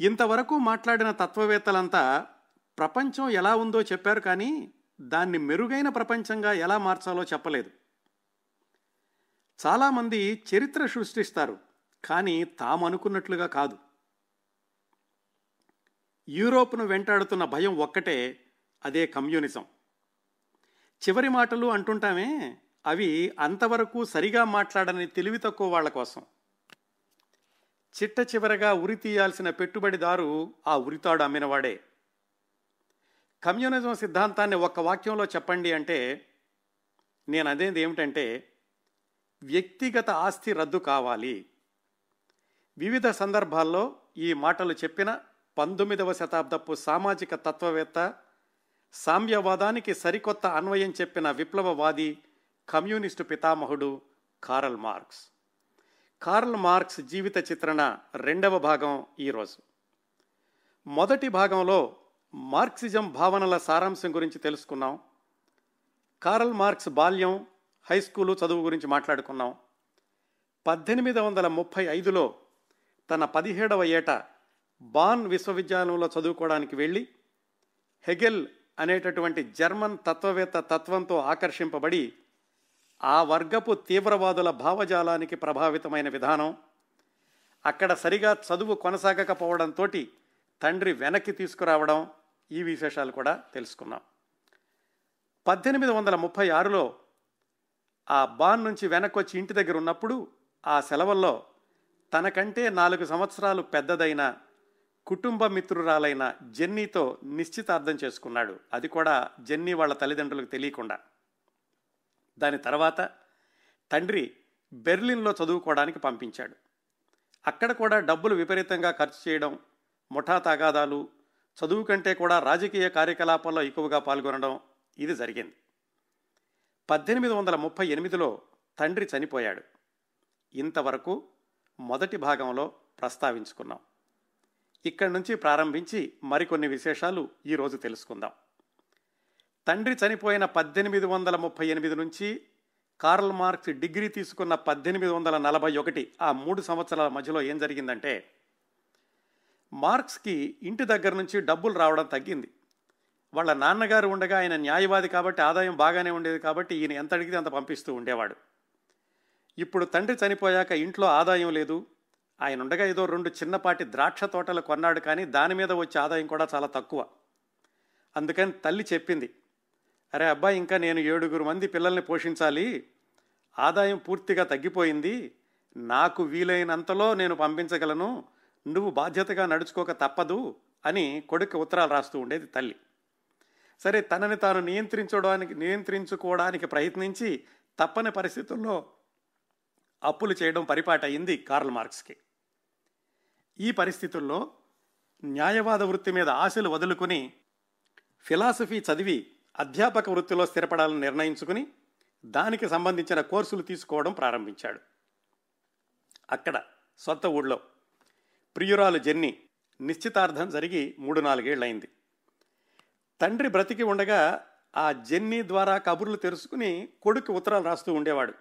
ఇంతవరకు మాట్లాడిన తత్వవేత్తలంతా ప్రపంచం ఎలా ఉందో చెప్పారు కానీ దాన్ని మెరుగైన ప్రపంచంగా ఎలా మార్చాలో చెప్పలేదు. చాలామంది చరిత్ర సృష్టిస్తారు కానీ తాము అనుకున్నట్లుగా కాదు. యూరోప్ను వెంటాడుతున్న భయం ఒక్కటే అదే కమ్యూనిజం. చివరి మాటలు అంటుంటామే అవి అంతవరకు సరిగా మాట్లాడని తెలివి తక్కువ వాళ్ళ కోసం. చిట్ట చివరగా ఉరి తీయాల్సిన పెట్టుబడిదారు ఆ ఉరితాడు అమ్మినవాడే. కమ్యూనిజం సిద్ధాంతాన్ని ఒక్క వాక్యంలో చెప్పండి అంటే నేను అదేది ఏమిటంటే వ్యక్తిగత ఆస్తి రద్దు కావాలి. వివిధ సందర్భాల్లో ఈ మాటలు చెప్పిన పంతొమ్మిదవ శతాబ్దపు సామాజిక తత్వవేత్త సామ్యవాదానికి సరికొత్త అన్వయం చెప్పిన విప్లవవాది కమ్యూనిస్టు పితామహుడు కారల్ మార్క్స్. కార్ల్ మార్క్స్ జీవిత చిత్రణ రెండవ భాగం ఈరోజు. మొదటి భాగంలో మార్క్సిజం భావనల సారాంశం గురించి తెలుసుకున్నాం. కార్ల్ మార్క్స్ బాల్యం హై స్కూలు చదువు గురించి మాట్లాడుకున్నాం. పద్దెనిమిది వందల ముప్పై ఐదులో తన పదిహేడవ ఏట బాన్ విశ్వవిద్యాలయంలో చదువుకోవడానికి వెళ్ళి హెగెల్ అనేటటువంటి జర్మన్ తత్వవేత్త తత్వంతో ఆకర్షింపబడి ఆ వర్గపు తీవ్రవాదుల భావజాలానికి ప్రభావితమైన విధానం అక్కడ సరిగా చదువు కొనసాగకపోవడంతో తండ్రి వెనక్కి తీసుకురావడం ఈ విశేషాలు కూడా తెలుసుకున్నాం. పద్దెనిమిది వందల ముప్పై ఆరులో ఆ బాన్ నుంచి వెనక్కి వచ్చి ఇంటి దగ్గర ఉన్నప్పుడు ఆ సెలవుల్లో తనకంటే నాలుగు సంవత్సరాలు పెద్దదైన కుటుంబ మిత్రురాలైన జెన్నీతో నిశ్చితార్థం చేసుకున్నాడు. అది కూడా జెన్నీ వాళ్ళ తల్లిదండ్రులకు తెలియకుండా. దాని తర్వాత తండ్రి బెర్లిన్లో చదువుకోవడానికి పంపించాడు. అక్కడ కూడా డబ్బులు విపరీతంగా ఖర్చు చేయడం ముఠా తగాదాలు చదువు కంటే కూడా రాజకీయ కార్యకలాపాల్లో ఎక్కువగా పాల్గొనడం ఇది జరిగింది. పద్దెనిమిది వందల ముప్పై ఎనిమిదిలో తండ్రి చనిపోయాడు. ఇంతవరకు మొదటి భాగంలో ప్రస్తావించుకున్నాం. ఇక్కడి నుంచి ప్రారంభించి మరికొన్ని విశేషాలు ఈరోజు తెలుసుకుందాం. తండ్రి చనిపోయిన పద్దెనిమిది వందల ముప్పై ఎనిమిది నుంచి కార్ల్ మార్క్స్ డిగ్రీ తీసుకున్న పద్దెనిమిది వందల నలభై ఒకటి ఆ మూడు సంవత్సరాల మధ్యలో ఏం జరిగిందంటే మార్క్స్కి ఇంటి దగ్గర నుంచి డబ్బులు రావడం తగ్గింది. వాళ్ళ నాన్నగారు ఉండగా ఆయన న్యాయవాది కాబట్టి ఆదాయం బాగానే ఉండేది కాబట్టి ఈయన ఎంత అడిగితే అంత పంపిస్తూ ఉండేవాడు. ఇప్పుడు తండ్రి చనిపోయాక ఇంట్లో ఆదాయం లేదు. ఆయన ఉండగా ఏదో రెండు చిన్నపాటి ద్రాక్ష తోటలు కొన్నాడు కానీ దాని మీద వచ్చే ఆదాయం కూడా చాలా తక్కువ. అందుకని తల్లి చెప్పింది అరే అబ్బాయి ఇంకా నేను ఏడుగురు మంది పిల్లల్ని పోషించాలి. ఆదాయం పూర్తిగా తగ్గిపోయింది. నాకు వీలైనంతలో నేను పంపించగలను. నువ్వు బాధ్యతగా నడుచుకోక తప్పదు అని కొడుకు ఉత్తరాలు రాస్తూ ఉండేది తల్లి. సరే తనని తాను నియంత్రించడానికి నియంత్రించుకోవడానికి ప్రయత్నించి తప్పని పరిస్థితుల్లో అప్పులు చేయడం పరిపాటయింది కార్ల్ మార్క్స్కి. ఈ పరిస్థితుల్లో న్యాయవాద వృత్తి మీద ఆశలు వదులుకుని ఫిలాసఫీ చదివి అధ్యాపక వృత్తిలో స్థిరపడాలని నిర్ణయించుకుని దానికి సంబంధించిన కోర్సులు తీసుకోవడం ప్రారంభించాడు. అక్కడ సొంత ఊళ్ళో ప్రియురాలు జెన్ని నిశ్చితార్థం జరిగి మూడు నాలుగేళ్ళైంది తండ్రి బ్రతికి ఉండగా ఆ జెన్నీ ద్వారా కబుర్లు తెరుచుకుని కొడుకు ఉత్తరాలు రాస్తూ ఉండేవాడు.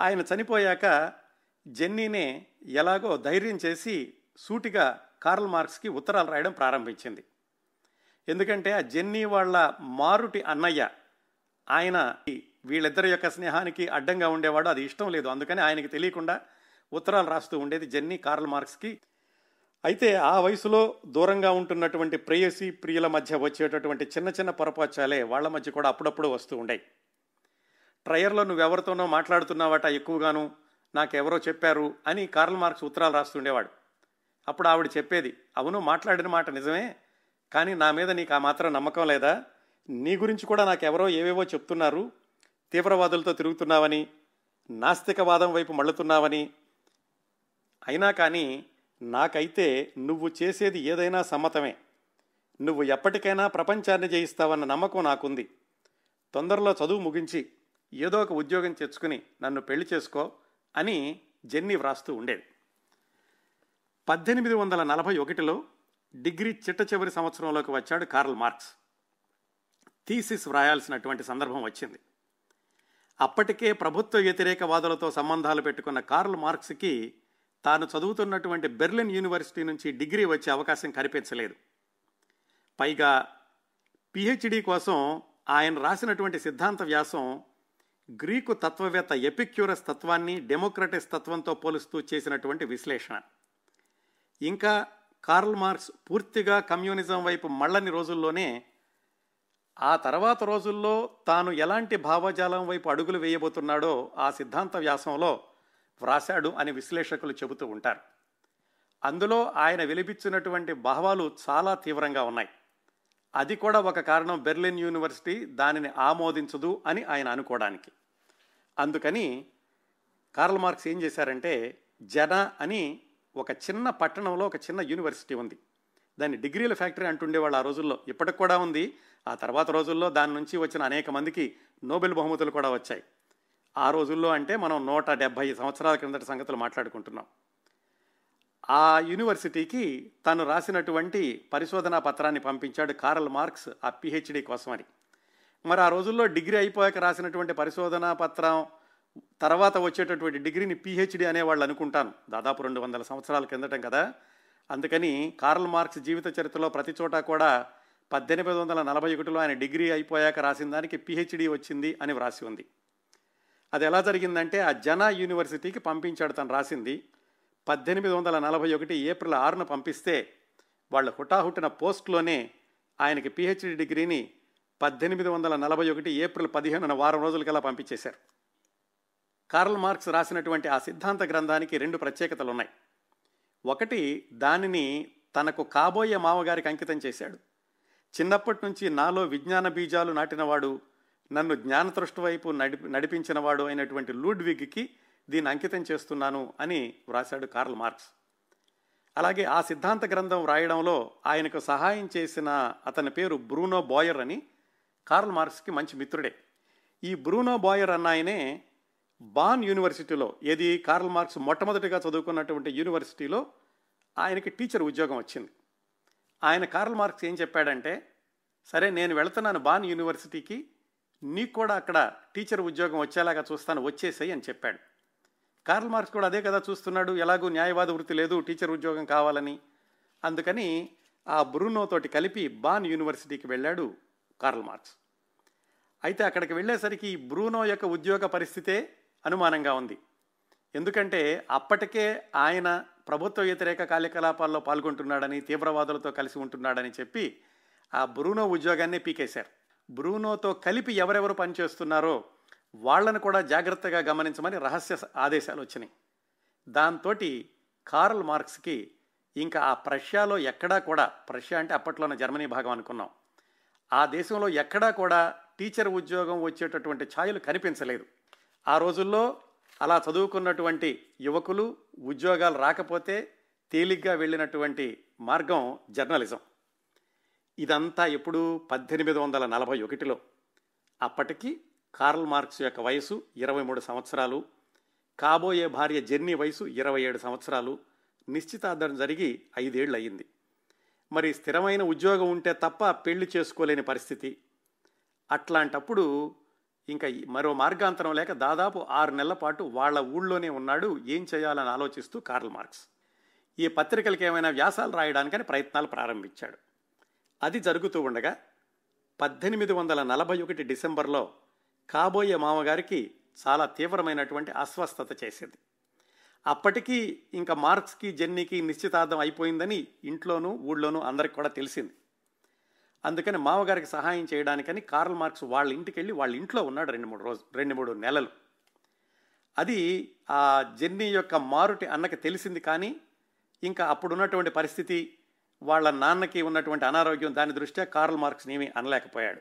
ఆయన చనిపోయాక జెన్నీనే ఎలాగో ధైర్యం చేసి సూటిగా కార్ల్ మార్క్స్కి ఉత్తరాలు రాయడం ప్రారంభించింది. ఎందుకంటే ఆ జెన్నీ వాళ్ళ మారుటి అన్నయ్య ఆయన వీళ్ళిద్దరి యొక్క స్నేహానికి అడ్డంగా ఉండేవాడు. అది ఇష్టం లేదు. అందుకని ఆయనకి తెలియకుండా ఉత్తరాలు రాస్తూ ఉండేది జెన్నీ కార్ల్ మార్క్స్కి. అయితే ఆ వయసులో దూరంగా ఉంటున్నటువంటి ప్రేయసి ప్రియుల మధ్య వచ్చేటటువంటి చిన్న చిన్న పొరపాచాలే వాళ్ళ మధ్య కూడా అప్పుడప్పుడు వస్తూ ఉండేవి ట్రయర్లో నువ్వెవరితోనో మాట్లాడుతున్నావాట ఎక్కువగాను నాకెవరో చెప్పారు అని కార్ల్ మార్క్స్ ఉత్తరాలు రాస్తుండేవాడు అప్పుడు ఆవిడ చెప్పేది అవును మాట్లాడిన మాట నిజమే కానీ నా మీద నీకు ఆ మాత్రం నమ్మకం లేదా? నీ గురించి కూడా నాకెవరో ఏవేవో చెప్తున్నారు. తీవ్రవాదులతో తిరుగుతున్నావని నాస్తికవాదం వైపు మళ్ళుతున్నావని. అయినా కానీ నాకైతే నువ్వు చేసేది ఏదైనా సమ్మతమే. నువ్వు ఎప్పటికైనా ప్రపంచాన్ని జయిస్తావన్న నమ్మకం నాకుంది. తొందరలో చదువు ముగించి ఏదో ఒక ఉద్యోగం తెచ్చుకుని నన్ను పెళ్ళి చేసుకో అని జెన్నీ వ్రాస్తూ ఉండేది. పద్దెనిమిది వందల నలభై ఒకటిలో డిగ్రీ చిట్ట చివరి సంవత్సరంలోకి వచ్చాడు కార్ల్ మార్క్స్. థీసిస్ వ్రాయాల్సినటువంటి సందర్భం వచ్చింది. అప్పటికే ప్రభుత్వ వ్యతిరేకవాదులతో సంబంధాలు పెట్టుకున్న కార్ల్ మార్క్స్కి తాను చదువుతున్నటువంటి బెర్లిన్ యూనివర్సిటీ నుంచి డిగ్రీ వచ్చే అవకాశం కనిపించలేదు. పైగా పిహెచ్డి కోసం ఆయన రాసినటువంటి సిద్ధాంత వ్యాసం గ్రీకు తత్వవేత్త ఎపిక్యూరస్ తత్వాన్ని డెమోక్రటిస్ తత్వంతో పోలుస్తూ చేసినటువంటి విశ్లేషణ. ఇంకా కార్ల్ మార్క్స్ పూర్తిగా కమ్యూనిజం వైపు మళ్ళని రోజుల్లోనే ఆ తర్వాత రోజుల్లో తాను ఎలాంటి భావజాలం వైపు అడుగులు వేయబోతున్నాడో ఆ సిద్ధాంత వ్యాసంలో వ్రాశాడు అని విశ్లేషకులు చెబుతూ ఉంటారు. అందులో ఆయన వెలిపించినటువంటి భావాలు చాలా తీవ్రంగా ఉన్నాయి. అది కూడా ఒక కారణం బెర్లిన్ యూనివర్సిటీ దానిని ఆమోదించదు అని ఆయన అనుకోవడానికి. అందుకని కార్ల్ మార్క్స్ ఏం చేశారంటే జన అని ఒక చిన్న పట్టణంలో ఒక చిన్న యూనివర్సిటీ ఉంది. దాన్ని డిగ్రీల ఫ్యాక్టరీ అంటుండేవాళ్ళు ఆ రోజుల్లో. ఇప్పటికి కూడా ఉంది. ఆ తర్వాత రోజుల్లో దాని నుంచి వచ్చిన అనేక మందికి నోబెల్ బహుమతులు కూడా వచ్చాయి. ఆ రోజుల్లో అంటే మనం నూట డెబ్భై సంవత్సరాల క్రిందటి సంగతులు మాట్లాడుకుంటున్నాం. ఆ యూనివర్సిటీకి తను రాసినటువంటి పరిశోధనా పత్రాన్ని పంపించాడు కారల్ మార్క్స్ ఆ పిహెచ్డి కోసమని. మరి ఆ రోజుల్లో డిగ్రీ అయిపోయాక రాసినటువంటి పరిశోధనా పత్రం తర్వాత వచ్చేటటువంటి డిగ్రీని పిహెచ్డి అనేవాళ్ళు అనుకుంటాను. దాదాపు రెండు వందల సంవత్సరాల కిందటం కదా. అందుకని కార్ల్ మార్క్స్ జీవిత చరిత్రలో ప్రతి చోట కూడా పద్దెనిమిది వందల నలభై ఒకటిలో ఆయన డిగ్రీ అయిపోయాక రాసిన దానికి పిహెచ్డి వచ్చింది అని వ్రాసి ఉంది. అది ఎలా జరిగిందంటే ఆ జనా యూనివర్సిటీకి పంపించాడు తను రాసింది. పద్దెనిమిది వందల నలభై ఒకటి ఏప్రిల్ ఆరున పంపిస్తే వాళ్ళు హుటాహుటిన పోస్ట్లోనే ఆయనకి పిహెచ్డి డిగ్రీని పద్దెనిమిది వందల నలభై ఒకటి ఏప్రిల్ పదిహేనున వారం రోజులకల్లా పంపించేశారు. కార్ల్ మార్క్స్ రాసినటువంటి ఆ సిద్ధాంత గ్రంథానికి రెండు ప్రత్యేకతలు ఉన్నాయి ఒకటి దానిని తనకు కాబోయే మామగారికి అంకితం చేశాడు. చిన్నప్పటి నుంచి నాలో విజ్ఞాన బీజాలు నాటినవాడు నన్ను జ్ఞానతృష్టి వైపు నడిపి నడిపించినవాడు అయినటువంటి లూడ్విగ్కి దీన్ని అంకితం చేస్తున్నాను అని వ్రాశాడు కార్ల్ మార్క్స్. అలాగే ఆ సిద్ధాంత గ్రంథం వ్రాయడంలో ఆయనకు సహాయం చేసిన అతని పేరు బ్రూనో బాయర్ అని కార్ల్ మార్క్స్కి మంచి మిత్రుడే. ఈ బ్రూనో బాయర్ అన్న ఆయనే బాన్ యూనివర్సిటీలో ఏది కార్ల్ మార్క్స్ మొట్టమొదటిగా చదువుకున్నటువంటి యూనివర్సిటీలో ఆయనకి టీచర్ ఉద్యోగం వచ్చింది. ఆయన కార్ల్ మార్క్స్ ఏం చెప్పాడంటే సరే నేను వెళుతున్నాను బాన్ యూనివర్సిటీకి నీకు కూడా అక్కడ టీచర్ ఉద్యోగం వచ్చేలాగా చూస్తాను వచ్చేసాయి అని చెప్పాడు. కార్ల్ మార్క్స్ కూడా అదే కదా చూస్తున్నాడు ఎలాగూ న్యాయవాద వృత్తి లేదు టీచర్ ఉద్యోగం కావాలని. అందుకని ఆ బ్రూనోతోటి కలిపి బాన్ యూనివర్సిటీకి వెళ్ళాడు కార్ల్ మార్క్స్. అయితే అక్కడికి వెళ్ళేసరికి బ్రూనో యొక్క ఉద్యోగ పరిస్థితే అనుమానంగా ఉంది. ఎందుకంటే అప్పటికే ఆయన ప్రభుత్వ వ్యతిరేక కార్యకలాపాల్లో పాల్గొంటున్నాడని తీవ్రవాదులతో కలిసి ఉంటున్నాడని చెప్పి ఆ బ్రూనో ఉద్యోగాన్ని పీకేశారు. బ్రూనోతో కలిపి ఎవరెవరు పనిచేస్తున్నారో వాళ్ళను కూడా జాగ్రత్తగా గమనించమని రహస్య ఆదేశాలు వచ్చినాయి. దాంతో కార్ల్ మార్క్స్కి ఇంకా ఆ ప్రష్యాలో ఎక్కడా కూడా ప్రష్యా అంటే అప్పట్లోనే జర్మనీ భాగం అనుకున్నాం. ఆ దేశంలో ఎక్కడా కూడా టీచర్ ఉద్యోగం వచ్చేటటువంటి ఛాయలు కనిపించలేదు. ఆ రోజుల్లో అలా చదువుకున్నటువంటి యువకులు ఉద్యోగాలు రాకపోతే తేలిగ్గా వెళ్ళినటువంటి మార్గం జర్నలిజం. ఇదంతా ఎప్పుడు పద్దెనిమిది వందల నలభై ఒకటిలో. అప్పటికి కార్ల్ మార్క్స్ యొక్క వయసు ఇరవై మూడు సంవత్సరాలు కాబోయే భార్య జెన్నీ వయసు ఇరవై ఏడు సంవత్సరాలు నిశ్చితార్థం జరిగి ఐదేళ్ళు అయ్యింది మరి స్థిరమైన ఉద్యోగం ఉంటే తప్ప పెళ్ళి చేసుకోలేని పరిస్థితి. అట్లాంటప్పుడు ఇంకా మరో మార్గాంతరం లేక దాదాపు ఆరు నెలల పాటు వాళ్ళ ఊళ్ళోనే ఉన్నాడు. ఏం చేయాలని ఆలోచిస్తూ కార్ల్ మార్క్స్. ఈ పత్రికలకు ఏమైనా వ్యాసాలు రాయడానికని ప్రయత్నాలు ప్రారంభించాడు. అది జరుగుతూ ఉండగా పద్దెనిమిది వందల నలభై ఒకటి డిసెంబర్లో కాబోయే మామగారికి చాలా తీవ్రమైనటువంటి అస్వస్థత చేసింది. అప్పటికీ ఇంకా మార్క్స్కి జెన్నీకి నిశ్చితార్థం అయిపోయిందని ఇంట్లోనూ ఊళ్ళోనూ అందరికి కూడా తెలిసింది. అందుకని మామగారికి సహాయం చేయడానికని కార్ల్ మార్క్స్ వాళ్ళ ఇంటికి వెళ్ళి వాళ్ళ ఇంట్లో ఉన్నాడు రెండు మూడు రోజు రెండు మూడు నెలలు. అది ఆ జెన్నీ యొక్క మారుటి అన్నకి తెలిసింది కానీ ఇంకా అప్పుడున్నటువంటి పరిస్థితి వాళ్ళ నాన్నకి ఉన్నటువంటి అనారోగ్యం దాని దృష్ట్యా కార్ల్ మార్క్స్ ఏమీ అనలేకపోయాడు.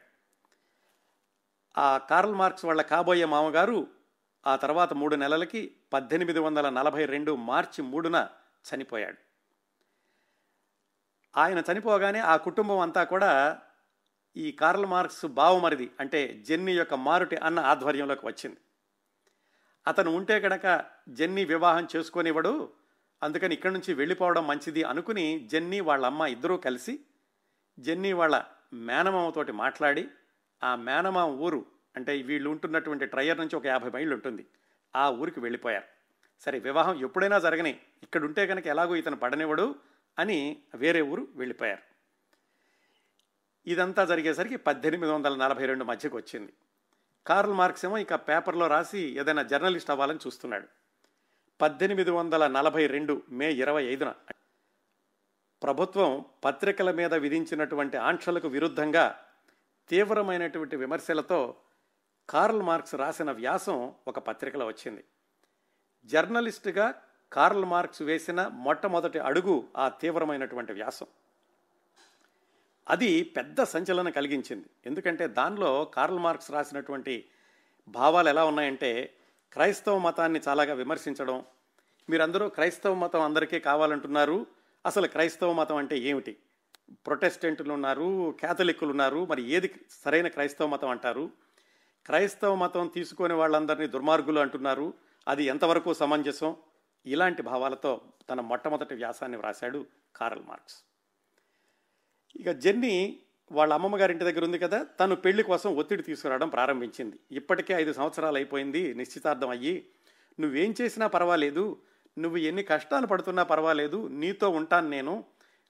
ఆ కార్ల్ మార్క్స్ వాళ్ళ కాబోయే మామగారు ఆ తర్వాత మూడు నెలలకి పద్దెనిమిది వందల నలభై రెండు మార్చి మూడున చనిపోయాడు. ఆయన చనిపోగానే ఆ కుటుంబం అంతా కూడా ఈ కార్ల్ మార్క్స్ బావమరిది అంటే జెన్నీ యొక్క మారుటి అన్న ఆధ్వర్యంలోకి వచ్చింది. అతను ఉంటే కనుక జెన్నీ వివాహం చేసుకొనివ్వడు అందుకని ఇక్కడి నుంచి వెళ్ళిపోవడం మంచిది అనుకుని జెన్నీ వాళ్ళ అమ్మ ఇద్దరూ కలిసి జెన్నీ వాళ్ళ మేనమామతోటి మాట్లాడి ఆ మేనమామ ఊరు అంటే వీళ్ళు ఉంటున్నటువంటి ట్రయర్ నుంచి ఒక యాభై మైళ్ళు ఉంటుంది ఆ ఊరికి వెళ్ళిపోయారు. సరే వివాహం ఎప్పుడైనా జరగని ఇక్కడ ఉంటే కనుక ఎలాగో ఇతను పడనివ్వడు అని వేరే ఊరు వెళ్ళిపోయారు. ఇదంతా జరిగేసరికి పద్దెనిమిది వందల నలభై రెండు మధ్యకు వచ్చింది కార్ల్ మార్క్స్ ఏమో ఇక పేపర్లో రాసి ఏదైనా జర్నలిస్ట్ అవ్వాలని చూస్తున్నాడు. పద్దెనిమిది వందల నలభై రెండు మే ఇరవై ఐదున ప్రభుత్వం పత్రికల మీద విధించినటువంటి ఆంక్షలకు విరుద్ధంగా తీవ్రమైనటువంటి విమర్శలతో కార్ల్ మార్క్స్ రాసిన వ్యాసం ఒక పత్రికలో వచ్చింది. జర్నలిస్టుగా కార్ల్ మార్క్స్ వేసిన మొట్టమొదటి అడుగు ఆ తీవ్రమైనటువంటి వ్యాసం. అది పెద్ద సంచలనం కలిగించింది. ఎందుకంటే దానిలో కార్ల్ మార్క్స్ రాసినటువంటి భావాలు ఎలా ఉన్నాయంటే క్రైస్తవ మతాన్ని చాలాగా విమర్శించడం మీరందరూ క్రైస్తవ మతం అందరికీ కావాలంటున్నారు అసలు క్రైస్తవ మతం అంటే ఏమిటి? ప్రొటెస్టెంట్లు ఉన్నారు క్యాథలిక్కులు ఉన్నారు మరి ఏది సరైన క్రైస్తవ మతం అంటారు? క్రైస్తవ మతం తీసుకునే వాళ్ళందరినీ దుర్మార్గులు అంటున్నారు అది ఎంతవరకు సమంజసం? ఇలాంటి భావాలతో తన మొట్టమొదటి వ్యాసాన్ని వ్రాశాడు కారల్ మార్క్స్. ఇక జర్నీ వాళ్ళ అమ్మమ్మ గారింటి దగ్గర ఉంది కదా తను పెళ్ళి కోసం ఒత్తిడి తీసుకురావడం ప్రారంభించింది. ఇప్పటికే ఐదు సంవత్సరాలు అయిపోయింది నిశ్చితార్థం అయ్యి. నువ్వేం చేసినా పర్వాలేదు నువ్వు ఎన్ని కష్టాలు పడుతున్నా పర్వాలేదు నీతో ఉంటాను నేను.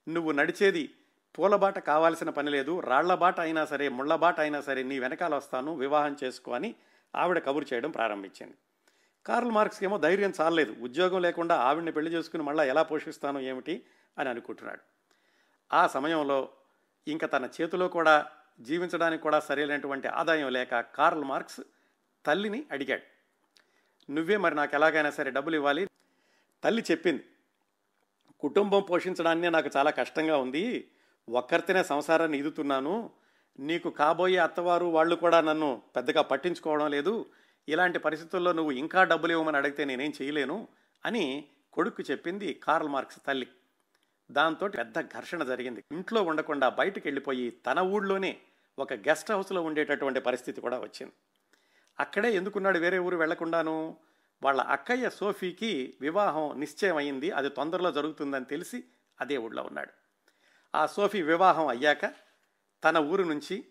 నువ్వు నడిచేది పూలబాట కావాల్సిన పని లేదు రాళ్ళబాట అయినా సరే ముళ్ళ బాట అయినా సరే నీ వెనకాల వస్తాను వివాహం చేసుకో అని ఆవిడ కబురు చేయడం ప్రారంభించింది. కార్ల్ మార్క్స్కి ఏమో ధైర్యం చాలలేదు. ఉద్యోగం లేకుండా ఆవిడని పెళ్ళి చేసుకుని మళ్ళీ ఎలా పోషిస్తాను ఏమిటి అని అనుకుంటున్నాడు. ఆ సమయంలో ఇంకా తన చేతిలో కూడా జీవించడానికి కూడా సరైనటువంటి ఆదాయం లేక కార్ల్ మార్క్స్ తల్లిని అడిగాడు. నువ్వే మరి నాకు ఎలాగైనా సరే డబ్బులు ఇవ్వాలి. తల్లి చెప్పింది కుటుంబం పోషించడాన్నే నాకు చాలా కష్టంగా ఉంది. ఒక్కరితేనే సంసారాన్ని ఈదుతున్నాను. నీకు కాబోయే అత్తవారు వాళ్ళు కూడా నన్ను పెద్దగా పట్టించుకోవడం లేదు. ఇలాంటి పరిస్థితుల్లో నువ్వు ఇంకా డబ్బులు ఇవ్వమని అడిగితే నేనేం చేయలేను అని కొడుకు చెప్పింది కార్ల్ మార్క్స్ తల్లి. దాంతో పెద్ద ఘర్షణ జరిగింది. ఇంట్లో ఉండకుండా బయటకు వెళ్ళిపోయి తన ఊళ్ళోనే ఒక గెస్ట్ హౌస్లో ఉండేటటువంటి పరిస్థితి కూడా వచ్చింది. అక్కడే ఎందుకున్నాడు వేరే ఊరు వెళ్ళకుండాను వాళ్ళ అక్కయ్య సోఫీకి వివాహం నిశ్చయం అయింది అది తొందరలో జరుగుతుందని తెలిసి అదే ఊళ్ళో ఉన్నాడు. ఆ సోఫీ వివాహం అయ్యాక తన ఊరు నుంచి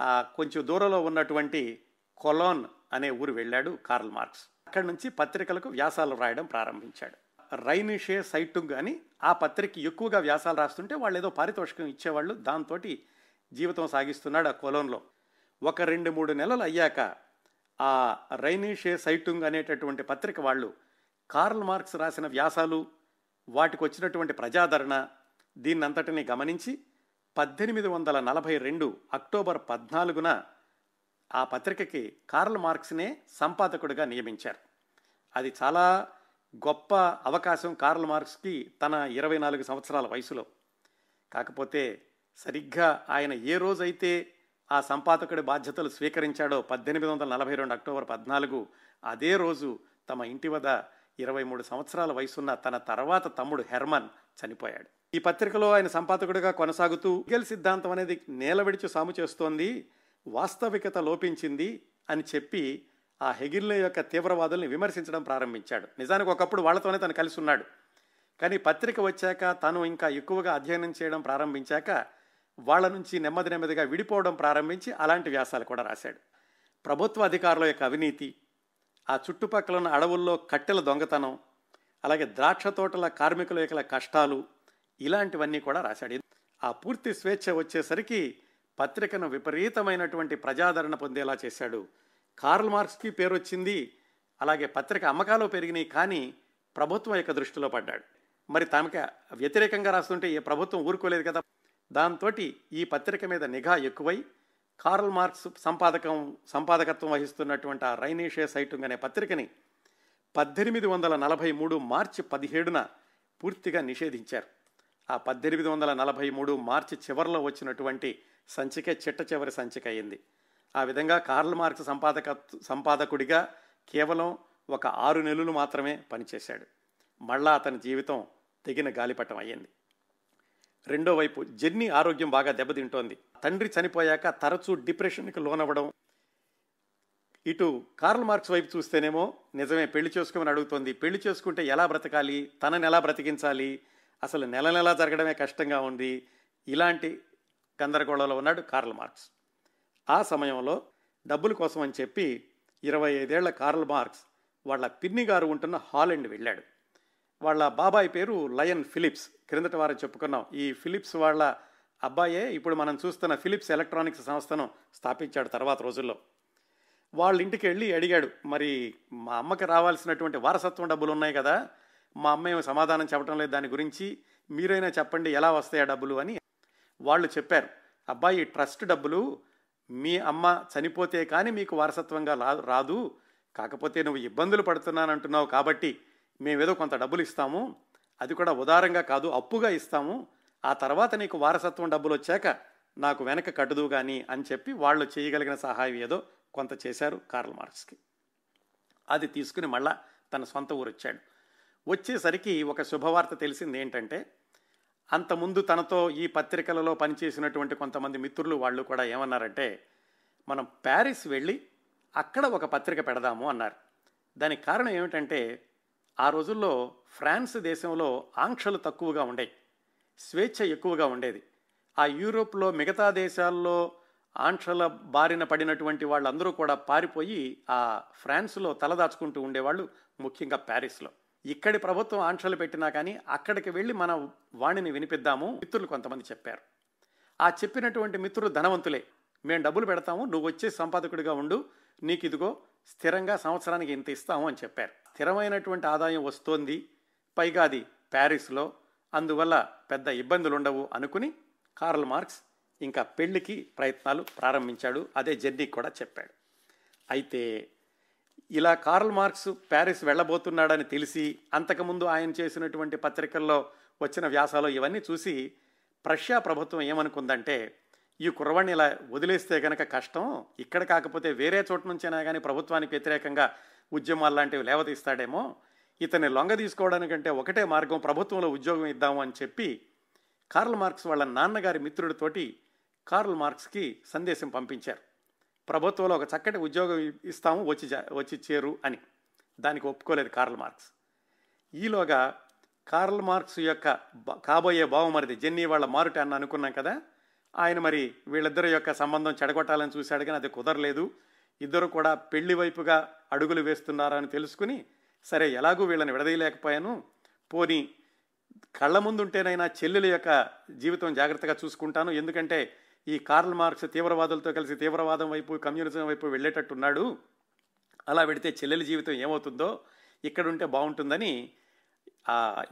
కొంచెం దూరంలో ఉన్నటువంటి కొలోన్ అనే ఊరు వెళ్ళాడు కార్ల్ మార్క్స్. అక్కడి నుంచి పత్రికలకు వ్యాసాలు రాయడం ప్రారంభించాడు. రైనిషే సైటుంగ్ అని ఆ పత్రిక ఎక్కువగా వ్యాసాలు రాస్తుంటే వాళ్ళు ఏదో పారితోషికం ఇచ్చేవాళ్ళు దాంతో జీవితం సాగిస్తున్నాడు ఆ కొలంలో. ఒక రెండు మూడు నెలలు అయ్యాక ఆ రైనిషే సైటుంగ్ అనేటటువంటి పత్రిక వాళ్ళు కార్ల్ మార్క్స్ రాసిన వ్యాసాలు వాటికి వచ్చినటువంటి ప్రజాదరణ దీన్నంతటిని గమనించి పద్దెనిమిది వందల నలభై రెండు అక్టోబర్ పద్నాలుగున ఆ పత్రికకి కార్ల్ మార్క్స్నే సంపాదకుడిగా నియమించారు. అది చాలా గొప్ప అవకాశం కార్ల్ మార్క్స్కి తన ఇరవై నాలుగు సంవత్సరాల వయసులో. కాకపోతే సరిగ్గా ఆయన ఏ రోజైతే ఆ సంపాదకుడి బాధ్యతలు స్వీకరించాడో పద్దెనిమిది వందల నలభై రెండు అక్టోబర్ పద్నాలుగు అదే రోజు తమ ఇంటి వద్ద ఇరవై మూడు సంవత్సరాల వయసున్న తన తర్వాత తమ్ముడు హెర్మన్ చనిపోయాడు. ఈ పత్రికలో ఆయన సంపాదకుడిగా కొనసాగుతూ గెల్ సిద్ధాంతం అనేది నేలవిడిచి సాము చేస్తోంది. వాస్తవికత లోపించింది అని చెప్పి ఆ హెగిల్లే యొక్క తీవ్రవాదుల్ని విమర్శించడం ప్రారంభించాడు. నిజానికి ఒకప్పుడు వాళ్ళతోనే తను కలిసి ఉన్నాడు. కానీ పత్రిక వచ్చాక తను ఇంకా ఎక్కువగా అధ్యయనం చేయడం ప్రారంభించాక వాళ్ళ నుంచి నెమ్మది నెమ్మదిగా విడిపోవడం ప్రారంభించి అలాంటి వ్యాసాలు కూడా రాశాడు. ప్రభుత్వ అధికారుల యొక్క అవినీతి ఆ చుట్టుపక్కల ఉన్న అడవుల్లో కట్టెల దొంగతనం అలాగే ద్రాక్ష తోటల కార్మికుల యొక్క కష్టాలు ఇలాంటివన్నీ కూడా రాశాడు. ఆ పూర్తి స్వేచ్ఛ వచ్చేసరికి పత్రికను విపరీతమైనటువంటి ప్రజాదరణ పొందేలా చేశాడు. కార్ల్ మార్క్స్కి పేరు వచ్చింది అలాగే పత్రిక అమ్మకాలు పెరిగినాయి కానీ ప్రభుత్వం యొక్క దృష్టిలో పడ్డాడు. మరి తమకి వ్యతిరేకంగా రాస్తుంటే ఏ ప్రభుత్వం ఊరుకోలేదు కదా? దాంతో ఈ పత్రిక మీద నిఘా ఎక్కువై కార్ల్ మార్క్స్ సంపాదకం సంపాదకత్వం వహిస్తున్నటువంటి ఆ రైనేషియా సైటుంగ్ అనే పత్రికని పద్దెనిమిది వందల నలభై మూడు మార్చి పదిహేడున పూర్తిగా నిషేధించారు. ఆ పద్దెనిమిది వందల నలభై మూడు మార్చి చివరిలో వచ్చినటువంటి సంచికే చిట్ట చివరి సంచిక అయింది. ఆ విధంగా కార్ల్ మార్క్స్ సంపాదక సంపాదకుడిగా కేవలం ఒక ఆరు నెలలు మాత్రమే పనిచేశాడు. మళ్ళా అతని జీవితం తెగిన గాలిపటం అయ్యింది. రెండో వైపు జెన్నీ ఆరోగ్యం బాగా దెబ్బతింటోంది. తండ్రి చనిపోయాక తరచూ డిప్రెషన్కి లోనవ్వడం. ఇటు కార్ల్ మార్క్స్ వైపు చూస్తేనేమో నిజమే పెళ్ళి చేసుకోమని అడుగుతోంది. పెళ్ళి చేసుకుంటే ఎలా బ్రతకాలి? తనని ఎలా బ్రతికించాలి? అసలు నెల నెలా జరగడమే కష్టంగా ఉంది. ఇలాంటి గందరగోళంలో ఉన్నాడు కార్ల్ మార్క్స్. ఆ సమయంలో డబ్బుల కోసం అని చెప్పి ఇరవై ఐదేళ్ళ కార్ల్ మార్క్స్ వాళ్ళ పిన్ని గారు ఉంటున్న హాలెండ్ వెళ్ళాడు. వాళ్ళ బాబాయ్ పేరు లయన్ ఫిలిప్స్. క్రిందట వారు చెప్పుకున్నాం ఈ ఫిలిప్స్ వాళ్ళ అబ్బాయే ఇప్పుడు మనం చూస్తున్న ఫిలిప్స్ ఎలక్ట్రానిక్స్ సంస్థను స్థాపించాడు తర్వాత రోజుల్లో. వాళ్ళ ఇంటికి వెళ్ళి అడిగాడు మరి మా అమ్మకి రావాల్సినటువంటి వారసత్వం డబ్బులు ఉన్నాయి కదా మా అమ్మ సమాధానం చెప్పడం లేదు. దాని గురించి మీరైనా చెప్పండి ఎలా వస్తాయా డబ్బులు అని వాళ్ళు చెప్పారు. అబ్బాయి ట్రస్ట్ డబ్బులు మీ అమ్మ చనిపోతే కానీ మీకు వారసత్వంగా రా రాదు. కాకపోతే నువ్వు ఇబ్బందులు పడుతున్నానంటున్నావు కాబట్టి మేమేదో కొంత డబ్బులు ఇస్తాము. అది కూడా ఉదారంగా కాదు అప్పుగా ఇస్తాము. ఆ తర్వాత నీకు వారసత్వం డబ్బులు వచ్చాక నాకు వెనక కట్టుదు కానీ అని చెప్పి వాళ్ళు చేయగలిగిన సహాయం ఏదో కొంత చేశారు కార్ల్ మార్క్స్కి. అది తీసుకుని మళ్ళా తన సొంత ఊరు వచ్చాడు వచ్చేసరికి ఒక శుభవార్త తెలిసింది ఏంటంటే అంతముందు తనతో ఈ పత్రికలలో పనిచేసినటువంటి కొంతమంది మిత్రులు వాళ్ళు కూడా ఏమన్నారంటే మనం ప్యారిస్ వెళ్ళి అక్కడ ఒక పత్రిక పెడదాము అన్నారు. దానికి కారణం ఏమిటంటే ఆ రోజుల్లో ఫ్రాన్స్ దేశంలో ఆంక్షలు తక్కువగా ఉండేవి స్వేచ్ఛ ఎక్కువగా ఉండేది. ఆ యూరోప్లో మిగతా దేశాల్లో ఆంక్షల బారిన పడినటువంటి వాళ్ళందరూ కూడా పారిపోయి ఆ ఫ్రాన్స్లో తలదాచుకుంటూ ఉండేవాళ్ళు ముఖ్యంగా ప్యారిస్లో. ఇక్కడి ప్రభుత్వం ఆంక్షలు పెట్టినా కానీ అక్కడికి వెళ్ళి మన వాణిని వినిపిద్దాము మిత్రులు కొంతమంది చెప్పారు. ఆ చెప్పినటువంటి మిత్రులు ధనవంతులే. మేము డబ్బులు పెడతాము నువ్వు వచ్చే సంపాదకుడిగా ఉండు నీకు ఇదిగో స్థిరంగా సంవత్సరానికి ఇంత ఇస్తాము అని చెప్పారు. స్థిరమైనటువంటి ఆదాయం వస్తోంది. పైగా అది ప్యారిస్లో అందువల్ల పెద్ద ఇబ్బందులు ఉండవు అనుకుని కార్ల్ మార్క్స్ ఇంకా పెళ్ళికి ప్రయత్నాలు ప్రారంభించాడు. అదే జర్నీ కూడా చెప్పాడు. అయితే ఇలా కార్ల్ మార్క్స్ ప్యారిస్ వెళ్ళబోతున్నాడని తెలిసి అంతకుముందు ఆయన చేసినటువంటి పత్రికల్లో వచ్చిన వ్యాసాలు ఇవన్నీ చూసి ప్రష్యా ప్రభుత్వం ఏమనుకుందంటే ఈ కుర్రవాణ్ణి ఇలా వదిలేస్తే గనక కష్టం ఇక్కడ కాకపోతే వేరే చోట నుంచైనా కానీ ప్రభుత్వానికి వ్యతిరేకంగా ఉద్యమాలు లాంటివి లేవతీస్తాడేమో ఇతన్ని లొంగ తీసుకోవడానికంటే ఒకటే మార్గం ప్రభుత్వంలో ఉద్యోగం ఇద్దాము అని చెప్పి కార్ల్ మార్క్స్ వాళ్ళ నాన్నగారి మిత్రుడితోటి కార్ల్ మార్క్స్కి సందేశం పంపించారు. ప్రభుత్వంలో ఒక చక్కటి ఉద్యోగం ఇస్తాము వచ్చి వచ్చి చేరు అని. దానికి ఒప్పుకోలేదు కార్ల్ మార్క్స్. ఈలోగా కార్ల్ మార్క్స్ యొక్క కాబోయే బావమరిది జెన్నీ వాళ్ళ మారుట అని అనుకున్నాం కదా ఆయన మరి వీళ్ళిద్దరి యొక్క సంబంధం చెడగొట్టాలని చూశాడు కానీ అది కుదరలేదు. ఇద్దరు కూడా పెళ్ళి వైపుగా అడుగులు వేస్తున్నారని తెలుసుకుని సరే ఎలాగూ వీళ్ళని విడదీయలేకపోయాను. పోని కళ్ళ ముందుంటేనైనా చెల్లెల యొక్క జీవితం జాగ్రత్తగా చూసుకుంటాను. ఎందుకంటే ఈ కార్ల్ మార్క్స్ తీవ్రవాదులతో కలిసి తీవ్రవాదం వైపు కమ్యూనిజం వైపు వెళ్ళేటట్టున్నాడు. అలా పెడితే చెల్లెల జీవితం ఏమవుతుందో ఇక్కడ ఉంటే బాగుంటుందని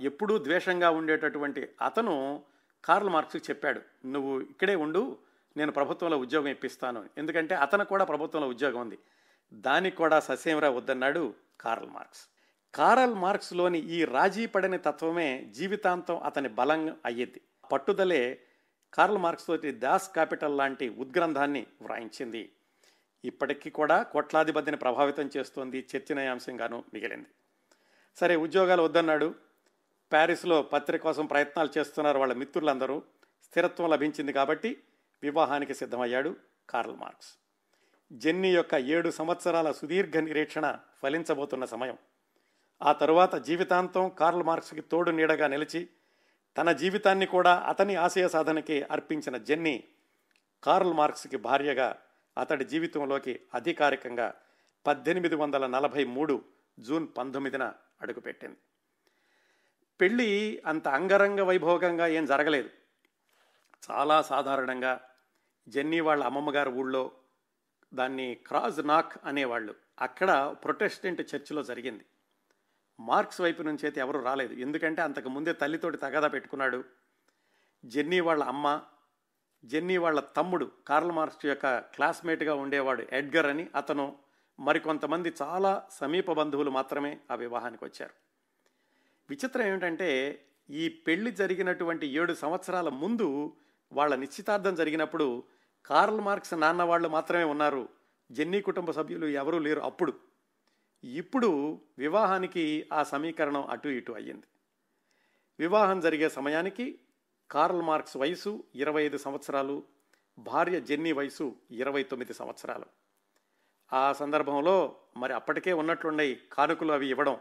ఎప్పుడూ ద్వేషంగా ఉండేటటువంటి అతను కార్ల్ మార్క్స్ చెప్పాడు. నువ్వు ఇక్కడే ఉండు నేను ప్రభుత్వంలో ఉద్యోగం ఇప్పిస్తాను. ఎందుకంటే అతను కూడా ప్రభుత్వంలో ఉద్యోగం ఉంది. దానికి కూడా ససేమరా వద్దన్నాడు కార్ల్ మార్క్స్. కార్ల్ మార్క్స్లోని ఈ రాజీ పడని తత్వమే జీవితాంతం అతని బలం అయ్యేది పట్టుదలే కార్ల్ మార్క్స్ తోటి దాస్ క్యాపిటల్ లాంటి ఉద్గ్రంథాన్ని వ్రాయించింది. ఇప్పటికీ కూడా కోట్లాది మందిని ప్రభావితం చేస్తోంది చర్చనీయాంశంగాను మిగిలింది. సరే ఉద్యోగాలు వద్దన్నాడు. ప్యారిస్లో పత్రిక కోసం ప్రయత్నాలు చేస్తున్నారు వాళ్ళ మిత్రులందరూ. స్థిరత్వం లభించింది కాబట్టి వివాహానికి సిద్ధమయ్యాడు కార్ల్ మార్క్స్. జెన్నీ యొక్క ఏడు సంవత్సరాల సుదీర్ఘ నిరీక్షణ ఫలించబోతున్న సమయం. ఆ తరువాత జీవితాంతం కార్ల్ మార్క్స్కి తోడు నీడగా నిలిచి తన జీవితాన్ని కూడా అతని ఆశయ సాధనకి అర్పించిన జెన్నీ కార్ల్ మార్క్స్కి భార్యగా అతడి జీవితంలోకి అధికారికంగా పద్దెనిమిది వందల నలభై మూడు జూన్ పంతొమ్మిదిన అడుగుపెట్టింది. పెళ్ళి అంత అంగరంగ వైభోగంగా ఏం జరగలేదు. చాలా సాధారణంగా జెన్నీ వాళ్ళ అమ్మమ్మగారు ఊళ్ళో దాన్ని క్రాజ్ నాక్ అనేవాళ్ళు. అక్కడ ప్రొటెస్టెంట్ చర్చిలో జరిగింది. మార్క్స్ వైపు నుంచి అయితే ఎవరు రాలేదు. ఎందుకంటే అంతకు ముందే తల్లితోటి తగాదా పెట్టుకున్నాడు. జెన్నీ వాళ్ళ అమ్మ జెన్నీ వాళ్ళ తమ్ముడు కార్ల్ మార్క్స్ యొక్క క్లాస్మేట్గా ఉండేవాడు ఎడ్గర్ అని. అతను మరికొంతమంది చాలా సమీప బంధువులు మాత్రమే ఆ వివాహానికి వచ్చారు. విచిత్రం ఏమిటంటే ఈ పెళ్ళి జరిగినటువంటి ఏడు సంవత్సరాల ముందు వాళ్ళ నిశ్చితార్థం జరిగినప్పుడు కార్ల్ మార్క్స్ నాన్న వాళ్ళు మాత్రమే ఉన్నారు. జెన్నీ కుటుంబ సభ్యులు ఎవరూ లేరు అప్పుడు. ఇప్పుడు వివాహానికి ఆ సమీకరణం అటు ఇటు అయ్యింది. వివాహం జరిగే సమయానికి కార్ల్ మార్క్స్ వయసు ఇరవై ఐదు సంవత్సరాలు భార్య జెన్నీ వయసు ఇరవై తొమ్మిది సంవత్సరాలు. ఆ సందర్భంలో మరి అప్పటికే ఉన్నట్లున్నాయి కానుకలు అవి ఇవ్వడం.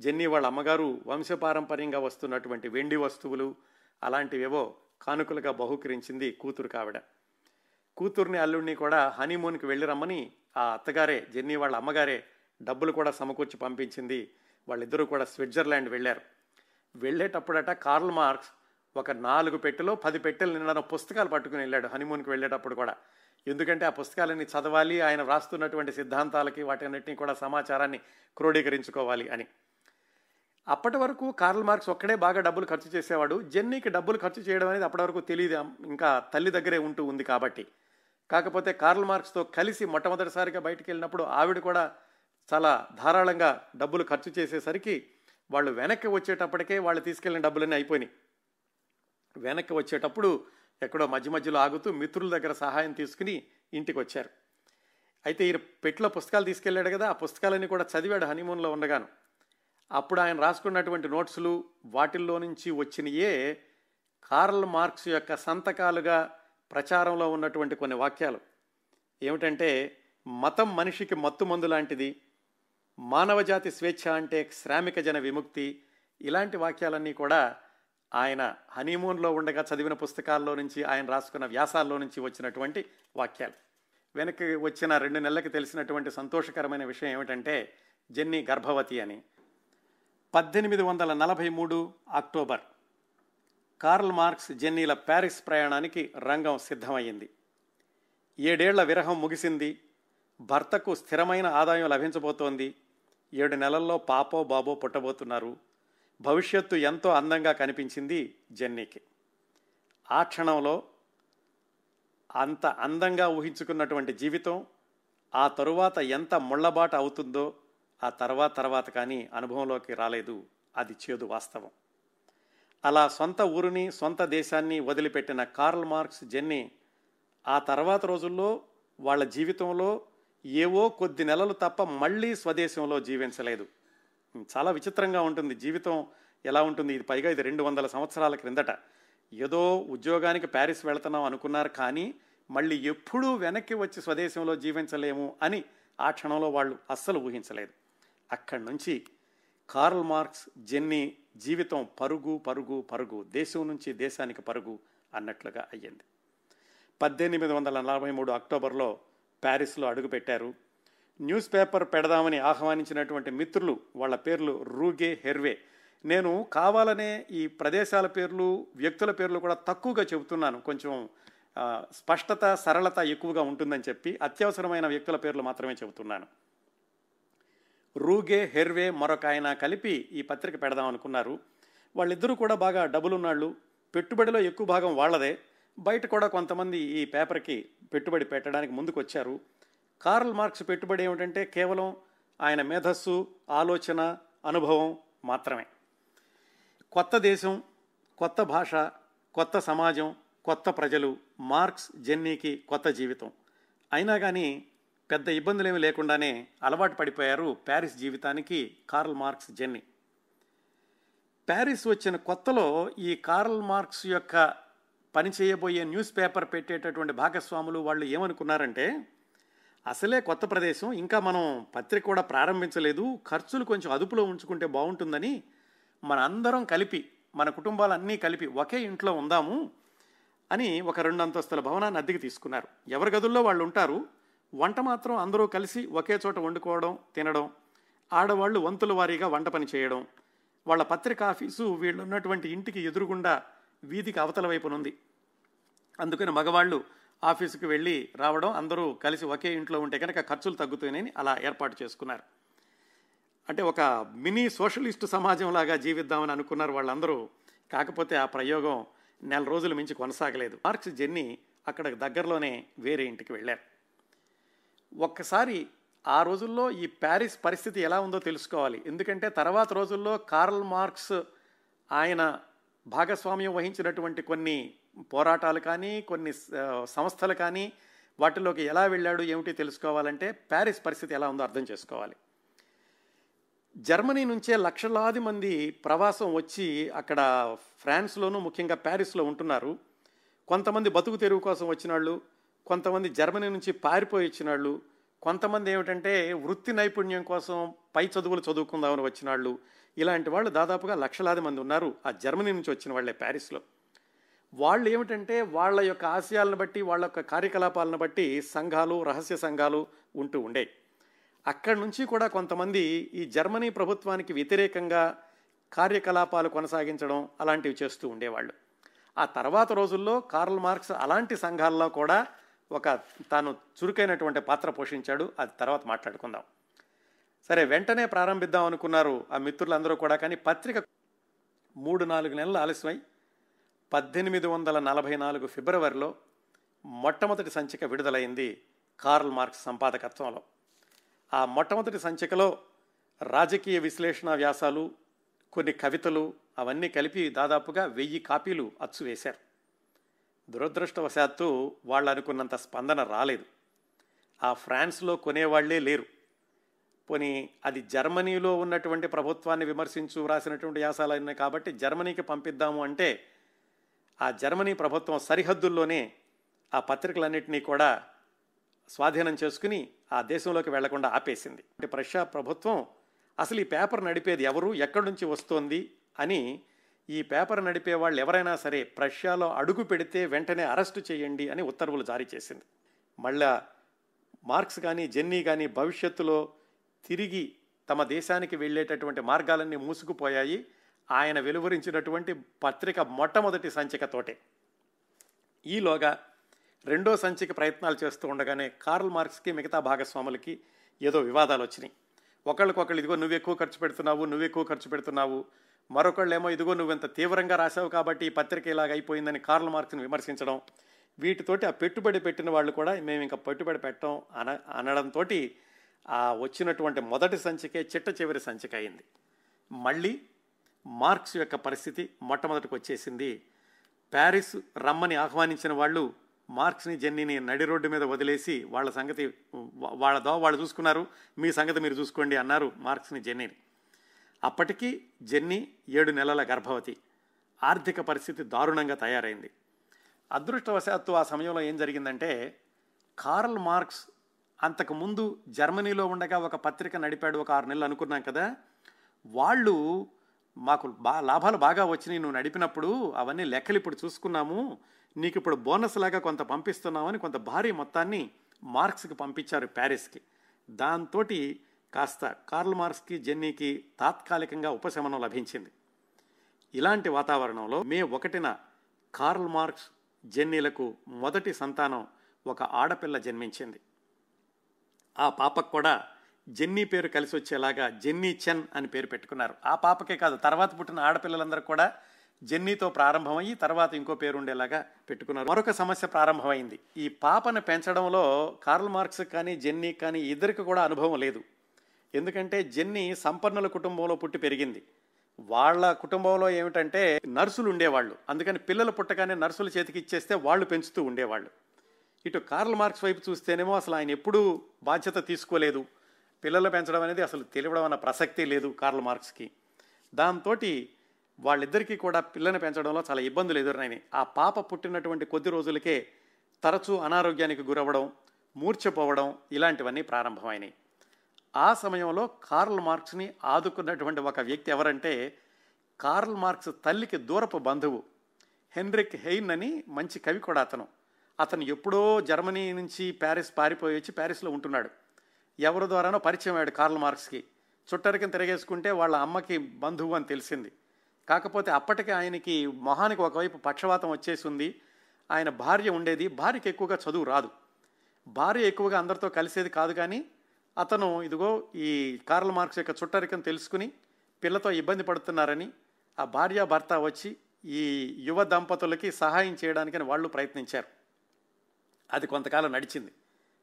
జెన్నీ వాళ్ళ అమ్మగారు వంశపారంపర్యంగా వస్తున్నటువంటి వెండి వస్తువులు అలాంటివేవో కానుకలుగా బహుకరించింది కూతురు కావిడ. కూతుర్ని అల్లుడిని కూడా హనీమూన్కి వెళ్ళి రమ్మని ఆ అత్తగారే జెన్నీ వాళ్ళ అమ్మగారే డబ్బులు కూడా సమకూర్చి పంపించింది. వాళ్ళిద్దరూ కూడా స్విట్జర్లాండ్ వెళ్ళారు. వెళ్ళేటప్పుడట కార్ల్ మార్క్స్ ఒక నాలుగు పెట్టెలో పది పెట్టెలు నిన్న పుస్తకాలు పట్టుకుని వెళ్ళాడు హనీమూన్కి వెళ్ళేటప్పుడు కూడా. ఎందుకంటే ఆ పుస్తకాలని చదవాలి ఆయన రాస్తున్నటువంటి సిద్ధాంతాలకి వాటన్నిటిని కూడా సమాచారాన్ని క్రోడీకరించుకోవాలి అని. అప్పటి వరకు కార్ల్ మార్క్స్ ఒక్కడే బాగా డబ్బులు ఖర్చు చేసేవాడు. జెన్నీకి డబ్బులు ఖర్చు చేయడం అనేది అప్పటి వరకు తెలియదు ఇంకా తల్లి దగ్గరే ఉంటూ ఉంది కాబట్టి. కాకపోతే కార్ల్ మార్క్స్తో కలిసి మొట్టమొదటిసారిగా బయటికి వెళ్ళినప్పుడు ఆవిడ కూడా చాలా ధారాళంగా డబ్బులు ఖర్చు చేసేసరికి వాళ్ళు వెనక్కి వచ్చేటప్పటికే వాళ్ళు తీసుకెళ్ళిన డబ్బులన్నీ అయిపోయినాయి. వెనక్కి వచ్చేటప్పుడు ఎక్కడో మధ్య మధ్యలో ఆగుతూ మిత్రుల దగ్గర సహాయం తీసుకుని ఇంటికి వచ్చారు. అయితే ఈయన పెట్టిలో పుస్తకాలు తీసుకెళ్ళాడు కదా ఆ పుస్తకాలన్నీ కూడా చదివాడు హనీమూన్లో ఉండగాను. అప్పుడు ఆయన రాసుకున్నటువంటి నోట్సులు వాటిల్లో నుంచి వచ్చినయే కార్ల్ మార్క్స్ యొక్క సంతకాలుగా ప్రచారంలో ఉన్నటువంటి కొన్ని వాక్యాలు. ఏమిటంటే మతం మనిషికి మత్తు మందు లాంటిది మానవజాతి స్వేచ్ఛ అంటే శ్రామిక జన విముక్తి. ఇలాంటి వాక్యాలన్నీ కూడా ఆయన హనీమూన్లో ఉండగా చదివిన పుస్తకాల్లో నుంచి ఆయన రాసుకున్న వ్యాసాల్లో నుంచి వచ్చినటువంటి వాక్యాలు. వెనక్కి వచ్చిన రెండు నెలలకి తెలిసినటువంటి సంతోషకరమైన విషయం ఏమిటంటే జెన్నీ గర్భవతి అని. పద్దెనిమిది వందల నలభై మూడు అక్టోబర్. కార్ల్ మార్క్స్ జెన్నీల ప్యారిస్ ప్రయాణానికి రంగం సిద్ధమయ్యింది. ఏడేళ్ళ విరహం ముగిసింది. భర్తకు స్థిరమైన ఆదాయం లభించబోతోంది. ఏడు నెలల్లో పాపో బాబో పుట్టబోతున్నారు. భవిష్యత్తు ఎంతో అందంగా కనిపించింది జెన్నీకి. ఆ క్షణంలో అంత అందంగా ఊహించుకున్నటువంటి జీవితం ఆ తరువాత ఎంత ముళ్ళబాట అవుతుందో ఆ తర్వాత తర్వాత కానీ అనుభవంలోకి రాలేదు. అది చేదు వాస్తవం. అలా సొంత ఊరిని సొంత దేశాన్ని వదిలిపెట్టిన కార్ల్ మార్క్స్ జెన్నీ ఆ తర్వాత రోజుల్లో వాళ్ళ జీవితంలో ఏవో కొద్ది నెలలు తప్ప మళ్ళీ స్వదేశంలో జీవించలేదు. చాలా విచిత్రంగా ఉంటుంది. జీవితం ఎలా ఉంటుంది? ఇది పైగా ఇది రెండు వందల సంవత్సరాల క్రిందట. ఏదో ఉద్యోగానికి ప్యారిస్ వెళుతున్నాం అనుకున్నారు కానీ మళ్ళీ ఎప్పుడూ వెనక్కి వచ్చి స్వదేశంలో జీవించలేము అని ఆ క్షణంలో వాళ్ళు అస్సలు ఊహించలేదు. అక్కడి నుంచి కార్ల్ మార్క్స్ జెన్నీ జీవితం పరుగు పరుగు పరుగు దేశం నుంచి దేశానికి పరుగు అన్నట్లుగా అయ్యింది. పద్దెనిమిది వందల నలభై మూడు అక్టోబర్లో ప్యారిస్లో అడుగుపెట్టారు. న్యూస్ పేపర్ పెడదామని ఆహ్వానించినటువంటి మిత్రులు వాళ్ళ పేర్లు రూగే హెర్వే. నేను కావాలనే ఈ ప్రదేశాల పేర్లు వ్యక్తుల పేర్లు కూడా తక్కువగా చెబుతున్నాను. కొంచెం స్పష్టత సరళత ఎక్కువగా ఉంటుందని చెప్పి అత్యవసరమైన వ్యక్తుల పేర్లు మాత్రమే చెబుతున్నాను. రూగే హెర్వే మరొక ఆయన కలిపి ఈ పత్రిక పెడదాం అనుకున్నారు. వాళ్ళిద్దరూ కూడా బాగా డబ్బులున్నాళ్ళు. పెట్టుబడిలో ఎక్కువ భాగం వాళ్ళదే. బయట కూడా కొంతమంది ఈ పేపర్కి పెట్టుబడి పెట్టడానికి ముందుకు వచ్చారు కార్ల్ మార్క్స్ పెట్టుబడి ఏమిటంటే కేవలం ఆయన మేధస్సు ఆలోచన అనుభవం మాత్రమే. కొత్త దేశం కొత్త భాష కొత్త సమాజం కొత్త ప్రజలు మార్క్స్ జెన్నీకి కొత్త జీవితం. అయినా కానీ పెద్ద ఇబ్బందులేమీ లేకుండానే అలవాటు పడిపోయారు ప్యారిస్ జీవితానికి కార్ల్ మార్క్స్ జెన్నీ. ప్యారిస్ వచ్చిన కొత్తలో ఈ కార్ల్ మార్క్స్ యొక్క పని చేయబోయే న్యూస్ పేపర్ పెట్టేటటువంటి భాగస్వాములు వాళ్ళు ఏమనుకున్నారంటే అసలే కొత్త ప్రదేశం ఇంకా మనం పత్రిక కూడా ప్రారంభించలేదు ఖర్చులు కొంచెం అదుపులో ఉంచుకుంటే బాగుంటుందని మన అందరం కలిపి మన కుటుంబాలన్నీ కలిపి ఒకే ఇంట్లో ఉందాము అని ఒక రెండు అంతస్తుల భవనాన్ని అద్దెకి తీసుకున్నారు. ఎవరి గదుల్లో వాళ్ళు ఉంటారు? వంట మాత్రం అందరూ కలిసి ఒకే చోట వండుకోవడం తినడం ఆడవాళ్ళు వంతుల వారీగా వంట పని చేయడం వాళ్ళ పత్రిక ఆఫీసు వీళ్ళు ఉన్నటువంటి ఇంటికి ఎదురుగుండా వీధికి అవతల వైపునుంది అందుకని మగవాళ్ళు ఆఫీసుకు వెళ్ళి రావడం అందరూ కలిసి ఒకే ఇంట్లో ఉంటే కనుక ఖర్చులు తగ్గుతాయని అలా ఏర్పాటు చేసుకున్నారు. అంటే ఒక మినీ సోషలిస్ట్ సమాజంలాగా జీవిద్దామని అనుకున్నారు వాళ్ళందరూ. కాకపోతే ఆ ప్రయోగం నెల రోజులు మించి కొనసాగలేదు. మార్క్స్ జర్నీ అక్కడ దగ్గరలోనే వేరే ఇంటికి వెళ్ళారు. ఒక్కసారి ఆ రోజుల్లో ఈ ప్యారిస్ పరిస్థితి ఎలా ఉందో తెలుసుకోవాలి. ఎందుకంటే తర్వాత రోజుల్లో కార్ల్ మార్క్స్ ఆయన భాగస్వామ్యం వహించినటువంటి కొన్ని పోరాటాలు కానీ కొన్ని సంస్థలు కానీ వాటిలోకి ఎలా వెళ్ళాడు ఏమిటి తెలుసుకోవాలంటే ప్యారిస్ పరిస్థితి ఎలా ఉందో అర్థం చేసుకోవాలి. జర్మనీ నుంచే లక్షలాది మంది ప్రవాసం వచ్చి అక్కడ ఫ్రాన్స్లోనూ ముఖ్యంగా ప్యారిస్లో ఉంటున్నారు. కొంతమంది బతుకు తెరువు కోసం వచ్చిన వాళ్ళు కొంతమంది జర్మనీ నుంచి పారిపోయి వచ్చిన వాళ్ళు కొంతమంది ఏమిటంటే వృత్తి నైపుణ్యం కోసం పై చదువులు చదువుకుందామని వచ్చిన వాళ్ళు ఇలాంటి వాళ్ళు దాదాపుగా లక్షలాది మంది ఉన్నారు ఆ జర్మనీ నుంచి వచ్చిన వాళ్ళే ప్యారిస్లో. వాళ్ళు ఏమిటంటే వాళ్ళ యొక్క ఆశయాలను బట్టి వాళ్ళ యొక్క కార్యకలాపాలను బట్టి సంఘాలు రహస్య సంఘాలు ఉంటూ ఉండేవి అక్కడి నుంచి కూడా కొంతమంది ఈ జర్మనీ ప్రభుత్వానికి వ్యతిరేకంగా కార్యకలాపాలు కొనసాగించడం అలాంటివి చేస్తూ ఉండేవాళ్ళు. ఆ తర్వాత రోజుల్లో కార్ల్ మార్క్స్ అలాంటి సంఘాల్లో కూడా ఒక తాను చురుకైనటువంటి పాత్ర పోషించాడు. అది తర్వాత మాట్లాడుకుందాం. సరే వెంటనే ప్రారంభిద్దాం అనుకున్నారు ఆ మిత్రులందరూ కూడా కానీ పత్రిక మూడు నాలుగు నెలలు ఆలస్యమై పద్దెనిమిది వందల నలభై నాలుగు ఫిబ్రవరిలో మొట్టమొదటి సంచిక విడుదలైంది కార్ల్ మార్క్స్ సంపాదకత్వంలో. ఆ మొట్టమొదటి సంచికలో రాజకీయ విశ్లేషణ వ్యాసాలు కొన్ని కవితలు అవన్నీ కలిపి దాదాపుగా వెయ్యి కాపీలు అచ్చు వేశారు. దురదృష్టవశాత్తు వాళ్ళు అనుకున్నంత స్పందన రాలేదు. ఆ ఫ్రాన్స్లో కొనేవాళ్ళే లేరు. పోనీ అది జర్మనీలో ఉన్నటువంటి ప్రభుత్వాన్ని విమర్శించు రాసినటువంటి వ్యాసాలు ఉన్నాయి కాబట్టి జర్మనీకి పంపిద్దాము అంటే ఆ జర్మనీ ప్రభుత్వం సరిహద్దుల్లోనే ఆ పత్రికలన్నింటినీ కూడా స్వాధీనం చేసుకుని ఆ దేశంలోకి వెళ్ళకుండా ఆపేసింది. అంటే ప్రష్యా ప్రభుత్వం అసలు ఈ పేపర్ నడిపేది ఎవరు ఎక్కడి నుంచి వస్తోంది అని ఈ పేపర్ నడిపే వాళ్ళు ఎవరైనా సరే ప్రష్యాలో అడుగు పెడితే వెంటనే అరెస్టు చేయండి అని ఉత్తర్వులు జారీ చేసింది. మళ్ళా మార్క్స్ కానీ జెన్నీ కానీ భవిష్యత్తులో తిరిగి తమ దేశానికి వెళ్ళేటటువంటి మార్గాలన్నీ మూసుకుపోయాయి. ఆయన వెలువరించినటువంటి పత్రిక మొట్టమొదటి సంచికతోటే ఈలోగా రెండో సంచిక ప్రయత్నాలు చేస్తూ ఉండగానే కార్ల్ మార్క్స్కి మిగతా భాగస్వాములకి ఏదో వివాదాలు వచ్చినాయి. ఒకళ్ళకొకళ్ళు ఇదిగో నువ్వు ఎక్కువ ఖర్చు పెడుతున్నావు నువ్వు ఎక్కువ ఖర్చు పెడుతున్నావు. మరొకళ్ళేమో ఇదిగో నువ్వు ఇంత తీవ్రంగా రాసావు కాబట్టి ఈ పత్రిక ఇలాగ అయిపోయిందని కార్ల్ మార్క్స్ని విమర్శించడం. వీటితోటి ఆ పెట్టుబడి పెట్టిన వాళ్ళు కూడా మేము ఇంకా పెట్టుబడి పెట్టడం అన అనడంతో ఆ వచ్చినటువంటి మొదటి సంచికే చిట్ట చివరి సంచిక అయింది. మళ్ళీ మార్క్స్ యొక్క పరిస్థితి మొట్టమొదటికి వచ్చేసింది. ప్యారిస్ రమ్మని ఆహ్వానించిన వాళ్ళు మార్క్స్ని జెన్నీని నడి రోడ్డు మీద వదిలేసి వాళ్ళ సంగతి వాళ్ళ దో వాళ్ళు చూసుకున్నారు. మీ సంగతి మీరు చూసుకోండి అన్నారు మార్క్స్ని జెన్నీని. అప్పటికి జెన్నీ ఏడు నెలల గర్భవతి. ఆర్థిక పరిస్థితి దారుణంగా తయారైంది. అదృష్టవశాత్తు ఆ సమయంలో ఏం జరిగిందంటే కార్ల్ మార్క్స్ అంతకుముందు జర్మనీలో ఉండగా ఒక పత్రిక నడిపాడు ఒక ఆరు నెలలు అనుకున్నాం కదా. వాళ్ళు మాకు బా లాభాలు బాగా వచ్చినాయి నువ్వు నడిపినప్పుడు అవన్నీ లెక్కలు ఇప్పుడు చూసుకున్నాము. నీకు ఇప్పుడు బోనస్ లాగా కొంత పంపిస్తున్నామని కొంత భారీ మొత్తాన్ని మార్క్స్కి పంపించారు ప్యారిస్కి. దాంతో కాస్త కార్ల్ మార్క్స్కి జెన్నీకి తాత్కాలికంగా ఉపశమనం లభించింది. ఇలాంటి వాతావరణంలో మే ఒకటిన కార్ల్ మార్క్స్ జెన్నీలకు మొదటి సంతానం ఒక ఆడపిల్ల జన్మించింది. ఆ పాపకు కూడా జెన్నీ పేరు కలిసి వచ్చేలాగా జెన్నీ చెన్ అని పేరు పెట్టుకున్నారు. ఆ పాపకే కాదు తర్వాత పుట్టిన ఆడపిల్లలందరూ కూడా జెన్నీతో ప్రారంభమయ్యి తర్వాత ఇంకో పేరు ఉండేలాగా పెట్టుకున్నారు. మరొక సమస్య ప్రారంభమైంది. ఈ పాపను పెంచడంలో కార్ల్ మార్క్స్ కానీ జెన్నీ కానీ ఇద్దరికి కూడా అనుభవం లేదు. ఎందుకంటే జెన్నీ సంపన్నుల కుటుంబంలో పుట్టి పెరిగింది. వాళ్ళ కుటుంబంలో ఏమిటంటే నర్సులు ఉండేవాళ్ళు. అందుకని పిల్లలు పుట్టగానే నర్సుల చేతికి ఇచ్చేస్తే వాళ్ళు పెంచుతూ ఉండేవాళ్ళు. ఇటు కార్ల్ మార్క్స్ వైపు చూస్తేనేమో అసలు ఆయన ఎప్పుడూ బాధ్యత తీసుకోలేదు. పిల్లలు పెంచడం అనేది అసలు తెలియడం అన్న ప్రసక్తి లేదు కార్ల్ మార్క్స్కి. దాంతో వాళ్ళిద్దరికీ కూడా పిల్లని పెంచడంలో చాలా ఇబ్బందులు ఎదురైనాయి. ఆ పాప పుట్టినటువంటి కొద్ది రోజులకే తరచూ అనారోగ్యానికి గురవ్వడం మూర్ఛపోవడం ఇలాంటివన్నీ ప్రారంభమైనాయి. ఆ సమయంలో కార్ల్ మార్క్స్ని ఆదుకున్నటువంటి ఒక వ్యక్తి ఎవరంటే కార్ల్ మార్క్స్ తల్లికి దూరపు బంధువు హెన్రిక్ హెయిన్ అని మంచి కవి కూడా అతను. అతను ఎప్పుడో జర్మనీ నుంచి ప్యారిస్ పారిపోయి వచ్చి ప్యారిస్లో ఉంటున్నాడు. ఎవరి ద్వారానో పరిచయం అయ్యాడు కార్ల్ మార్క్స్కి. చుట్టరికం తిరగేసుకుంటే వాళ్ళ అమ్మకి బంధువు అని తెలిసింది. కాకపోతే అప్పటికే ఆయనకి మొహానికి ఒకవైపు పక్షవాతం వచ్చేసి ఉంది ఆయన భార్య ఉండేది. భార్యకి ఎక్కువగా చదువు రాదు. భార్య ఎక్కువగా అందరితో కలిసేది కాదు కానీ అతను ఇదిగో ఈ కార్ల్ మార్క్స్ యొక్క చుట్టరికం తెలుసుకుని పిల్లతో ఇబ్బంది పడుతున్నారని ఆ భార్య భర్త వచ్చి ఈ యువ దంపతులకి సహాయం చేయడానికని వాళ్ళు ప్రయత్నించారు. అది కొంతకాలం నడిచింది.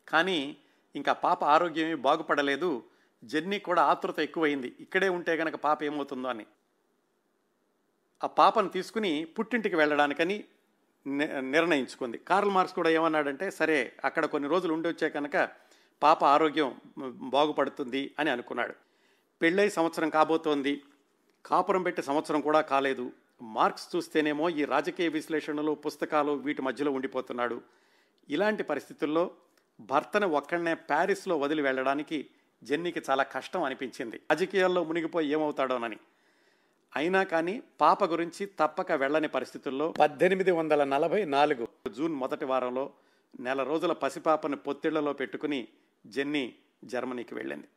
కానీ ఇంకా పాప ఆరోగ్యమే బాగుపడలేదు. జర్నీ కూడా ఆతృత ఎక్కువైంది. ఇక్కడే ఉంటే గనక పాప ఏమవుతుందో అని. ఆ పాపను తీసుకుని పుట్టింటికి వెళ్ళడానికని ని- నిర్ణయించుకుంది. కార్ల్ మార్క్స్ కూడా ఏమన్నాడంటే సరే అక్కడ కొన్ని రోజులు ఉండి వచ్చే కనుక పాప ఆరోగ్యం బాగుపడుతుంది అని అనుకున్నాడు. పెళ్ళై సంవత్సరం కాబోతోంది. కాపురం పెట్టే సంవత్సరం కూడా కాలేదు. మార్క్స్ చూస్తేనేమో ఈ రాజకీయ విశ్లేషణలు పుస్తకాలు వీటి మధ్యలో ఉండిపోతున్నాడు. ఇలాంటి పరిస్థితుల్లో భర్తను ఒక్కడనే ప్యారిస్లో వదిలి వెళ్ళడానికి జెన్నీకి చాలా కష్టం అనిపించింది. రాజకీయాల్లో మునిగిపోయి ఏమవుతాడోనని. అయినా కానీ పాప గురించి తప్పక వెళ్ళని పరిస్థితుల్లో పద్దెనిమిది వందల నలభై నాలుగు జూన్ మొదటి వారంలో నెల రోజుల పసిపాపను పొత్తిళ్ళలో పెట్టుకుని జెన్నీ జర్మనీకి వెళ్ళింది.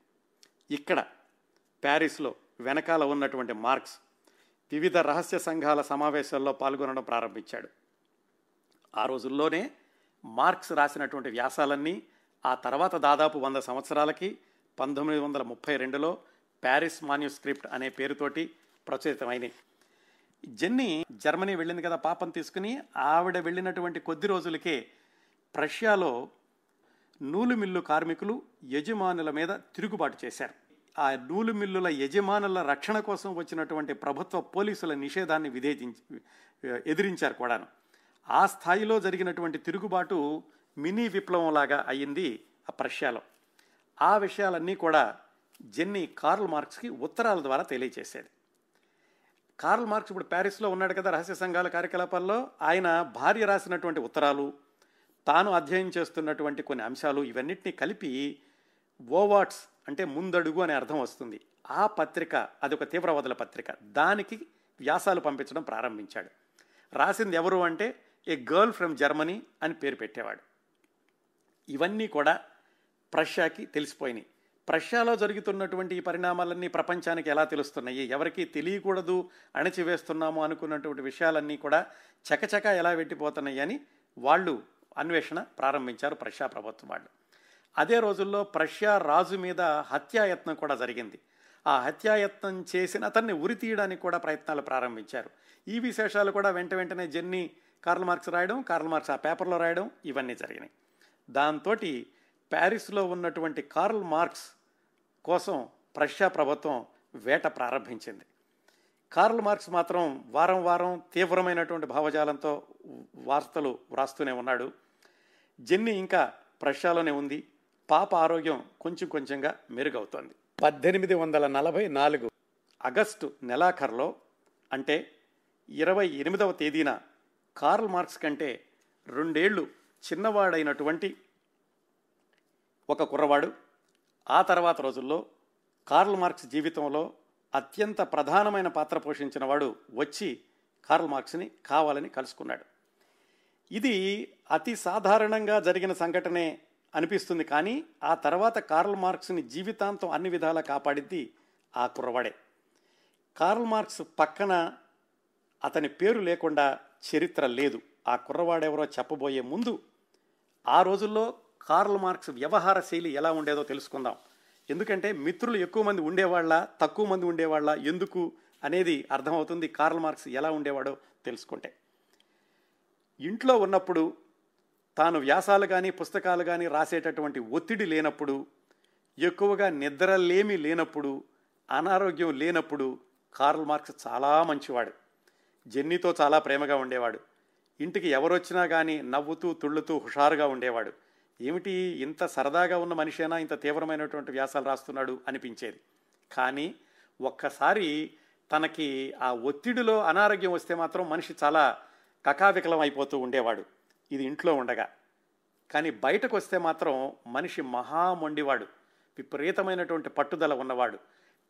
ఇక్కడ ప్యారిస్లో వెనకాల ఉన్నటువంటి మార్క్స్ వివిధ రహస్య సంఘాల సమావేశాల్లో పాల్గొనడం ప్రారంభించాడు. ఆ రోజుల్లోనే మార్క్స్ రాసినటువంటి వ్యాసాలన్నీ ఆ తర్వాత దాదాపు వంద సంవత్సరాలకి పంతొమ్మిది వందల ముప్పై రెండులో ప్యారిస్ మాన్యుస్క్రిప్ట్ అనే పేరుతోటి ప్రచురితమైనవి జెన్నీ జర్మనీ వెళ్ళింది కదా పాపం తీసుకుని ఆవిడ వెళ్ళినటువంటి కొద్ది రోజులకే ప్రష్యాలో నూలు మిల్లు కార్మికులు యజమానుల మీద తిరుగుబాటు చేశారు. ఆ నూలు మిల్లుల యజమానుల రక్షణ కోసం వచ్చినటువంటి ప్రభుత్వ పోలీసుల నిషేధాన్ని విధేయించి ఎదిరించారు కూడాను. ఆ స్థాయిలో జరిగినటువంటి తిరుగుబాటు మినీ విప్లవంలాగా అయ్యింది ఆ ప్రష్యాలో ఆ విషయాలన్నీ కూడా జెన్నీ కార్ల్ మార్క్స్కి ఉత్తరాల ద్వారా తెలియచేసేది కార్ల్ మార్క్స్ ఇప్పుడు ప్యారిస్లో ఉన్నాడు కదా రహస్య సంఘాల కార్యకలాపాల్లో. ఆయన భార్య రాసినటువంటి ఉత్తరాలు తాను అధ్యయనం చేస్తున్నటువంటి కొన్ని అంశాలు ఇవన్నిటిని కలిపి ఓవాట్స్ అంటే ముందడుగు అనే అర్థం వస్తుంది. ఆ పత్రిక అది ఒక తీవ్రవాదుల పత్రిక. దానికి వ్యాసాలు పంపించడం ప్రారంభించాడు. రాసింది ఎవరు అంటే ఏ గర్ల్ ఫ్రమ్ జర్మనీ అని పేరు పెట్టేవాడు. ఇవన్నీ కూడా ప్రష్యాకి తెలిసిపోయినాయి. ప్రష్యాలో జరుగుతున్నటువంటి ఈ పరిణామాలన్నీ ప్రపంచానికి ఎలా తెలుస్తున్నాయి? ఎవరికి తెలియకూడదు అణచివేస్తున్నాము అనుకున్నటువంటి విషయాలన్నీ కూడా చకచక ఎలా వెట్టిపోతున్నాయి అని వాళ్ళు అన్వేషణ ప్రారంభించారు ప్రష్యా ప్రభుత్వం వాళ్ళు. అదే రోజుల్లో ప్రష్యా రాజు మీద హత్యాయత్నం కూడా జరిగింది. ఆ హత్యాయత్నం చేసిన అతన్ని ఉరి తీయడానికి కూడా ప్రయత్నాలు ప్రారంభించారు. ఈ విశేషాలు కూడా వెంట వెంటనే జెన్నీ కార్ల్ మార్క్స్ రాయడం కార్ల్ మార్క్స్ ఆ పేపర్లో రాయడం ఇవన్నీ జరిగినాయి. దాంతో ప్యారిస్లో ఉన్నటువంటి కార్ల్ మార్క్స్ కోసం ప్రష్యా ప్రభుత్వం వేట ప్రారంభించింది. కార్ల్ మార్క్స్ మాత్రం వారం వారం తీవ్రమైనటువంటి భావజాలంతో వార్తలు వ్రాస్తూనే ఉన్నాడు. జెన్నీ ఇంకా ప్రష్యాలోనే ఉంది. పాప ఆరోగ్యం కొంచెం కొంచెంగా మెరుగవుతోంది. పద్దెనిమిది వందల నలభై నాలుగు ఆగస్టు నెలాఖరులో అంటే ఇరవై ఎనిమిదవ తేదీన కార్ల్ మార్క్స్ కంటే రెండేళ్ళు చిన్నవాడైనటువంటి ఒక కుర్రవాడు. ఆ తర్వాత రోజుల్లో కార్ల్ మార్క్స్ జీవితంలో అత్యంత ప్రధానమైన పాత్ర పోషించిన వాడు వచ్చి కార్ల్ మార్క్స్ని కావాలని కలుసుకున్నాడు. ఇది అతి సాధారణంగా జరిగిన సంఘటనే అనిపిస్తుంది కానీ ఆ తర్వాత కార్ల్ మార్క్స్ని జీవితాంతం అన్ని విధాలా కాపాడింది ఆ కుర్రవాడే. కార్ల్ మార్క్స్ పక్కన అతని పేరు లేకుండా చరిత్ర లేదు. ఆ కుర్రవాడెవరో చెప్పబోయే ముందు ఆ రోజుల్లో కార్ల్ మార్క్స్ వ్యవహార శైలి ఎలా ఉండేదో తెలుసుకుందాం. ఎందుకంటే మిత్రులు ఎక్కువ మంది ఉండేవాళ్ళ తక్కువ మంది ఉండేవాళ్ళ ఎందుకు అనేది అర్థమవుతుంది కార్ల్ మార్క్స్ ఎలా ఉండేవాడో తెలుసుకుంటే. ఇంట్లో ఉన్నప్పుడు తాను వ్యాసాలు కానీ పుస్తకాలు కానీ రాసేటటువంటి ఒత్తిడి లేనప్పుడు ఎక్కువగా నిద్రలేమి లేనప్పుడు అనారోగ్యం లేనప్పుడు కార్ల్ మార్క్స్ చాలా మంచివాడు. జెన్నీతో చాలా ప్రేమగా ఉండేవాడు. ఇంటికి ఎవరొచ్చినా కానీ నవ్వుతూ తుళ్ళుతూ హుషారుగా ఉండేవాడు. ఏమిటి ఇంత సరదాగా ఉన్న మనిషేనా? ఇంత తీవ్రమైనటువంటి వ్యాసాలు రాస్తున్నాడు అనిపించేది. కానీ ఒక్కసారి తనకి ఆ ఒత్తిడిలో అనారోగ్యం వస్తే మాత్రం మనిషి చాలా కకావికలం అయిపోతూ ఉండేవాడు. ఇది ఇంట్లో ఉండగా. కానీ బయటకు వస్తే మాత్రం మనిషి మహామొండివాడు విపరీతమైనటువంటి పట్టుదల ఉన్నవాడు.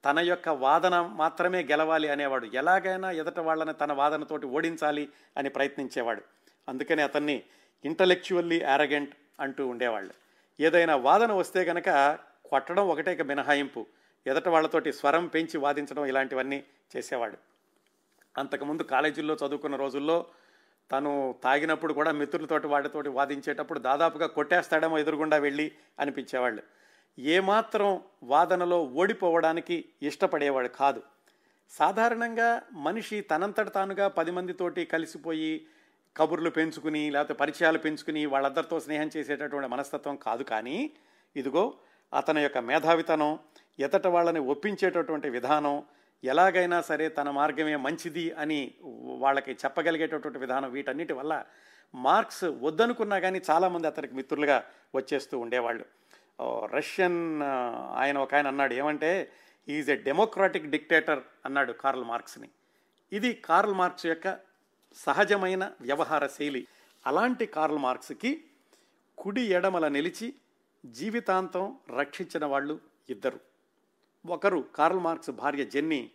తన యొక్క వాదన మాత్రమే గెలవాలి అనేవాడు. ఎలాగైనా ఎదట వాళ్ళని తన వాదనతోటి ఓడించాలి అని ప్రయత్నించేవాడు. అందుకని అతన్ని ఇంటలెక్చువల్లీ యారగెంట్ అంటూ ఉండేవాళ్ళు. ఏదైనా వాదన వస్తే గనక కొట్టడం ఒకటే ఇక మినహాయింపు. ఎదట వాళ్ళతోటి స్వరం పెంచి వాదించడం ఇలాంటివన్నీ చేసేవాడు. అంతకుముందు కాలేజీల్లో చదువుకున్న రోజుల్లో తను తాగినప్పుడు కూడా మిత్రులతోటి వాటితోటి వాదించేటప్పుడు దాదాపుగా కొట్టేస్తాడేమో ఎదురుగుండా వెళ్ళి అనిపించేవాళ్ళు. ఏమాత్రం వాదనలో ఓడిపోవడానికి ఇష్టపడేవాడు కాదు. సాధారణంగా మనిషి తనంతట తానుగా పది మందితోటి కలిసిపోయి కబుర్లు పెంచుకుని లేకపోతే పరిచయాలు పెంచుకుని వాళ్ళందరితో స్నేహం చేసేటటువంటి మనస్తత్వం కాదు కానీ ఇదిగో అతని యొక్క మేధావితనం ఎతట వాళ్ళని ఒప్పించేటటువంటి విధానం ఎలాగైనా సరే తన మార్గమే మంచిది అని వాళ్ళకి చెప్పగలిగేటటువంటి విధానం వీటన్నిటి వల్ల మార్క్స్ వద్దనుకున్నా కానీ చాలామంది అతనికి మిత్రులుగా వచ్చేస్తూ ఉండేవాళ్ళు. రష్యన్ ఆయన ఒక ఆయన అన్నాడు ఏమంటే ఈజ్ ఎ డెమోక్రాటిక్ డిక్టేటర్ అన్నాడు కార్ల్ మార్క్స్ని. ఇది కార్ల్ మార్క్స్ యొక్క సహజమైన వ్యవహార శైలి. అలాంటి కార్ల్ మార్క్స్కి కుడి ఎడమల నిలిచి జీవితాంతం రక్షించిన వాళ్ళు ఇద్దరు. ఒకరు కార్ల్ మార్క్స్ భార్య జెన్నీ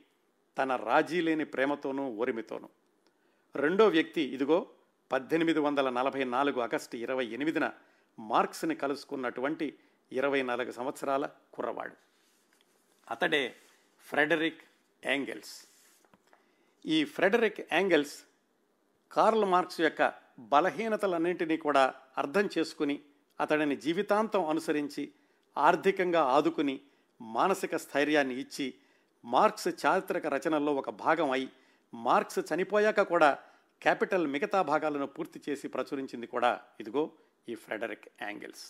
తన రాజీ లేని ప్రేమతోనూ ఓరిమితోనూ రెండో వ్యక్తి ఇదిగో పద్దెనిమిది వందల నలభై నాలుగు ఆగస్టు ఇరవై ఎనిమిదిన మార్క్స్ని కలుసుకున్నటువంటి ఇరవై నాలుగు సంవత్సరాల కుర్రవాడు. అతడే ఫ్రెడరిక్ యాంగెల్స్. ఈ ఫ్రెడరిక్ యాంగెల్స్ కార్ల్ మార్క్స్ యొక్క బలహీనతలన్నింటినీ కూడా అర్థం చేసుకుని అతడిని జీవితాంతం అనుసరించి ఆర్థికంగా ఆదుకుని మానసిక స్థైర్యాన్ని ఇచ్చి మార్క్స్ చారిత్రక రచనల్లో ఒక భాగం అయి మార్క్స్ చనిపోయాక కూడా క్యాపిటల్ మిగతా భాగాలను పూర్తి చేసి ప్రచురించింది కూడా ఇదిగో ఈ ఫ్రెడరిక్ యాంగిల్స్.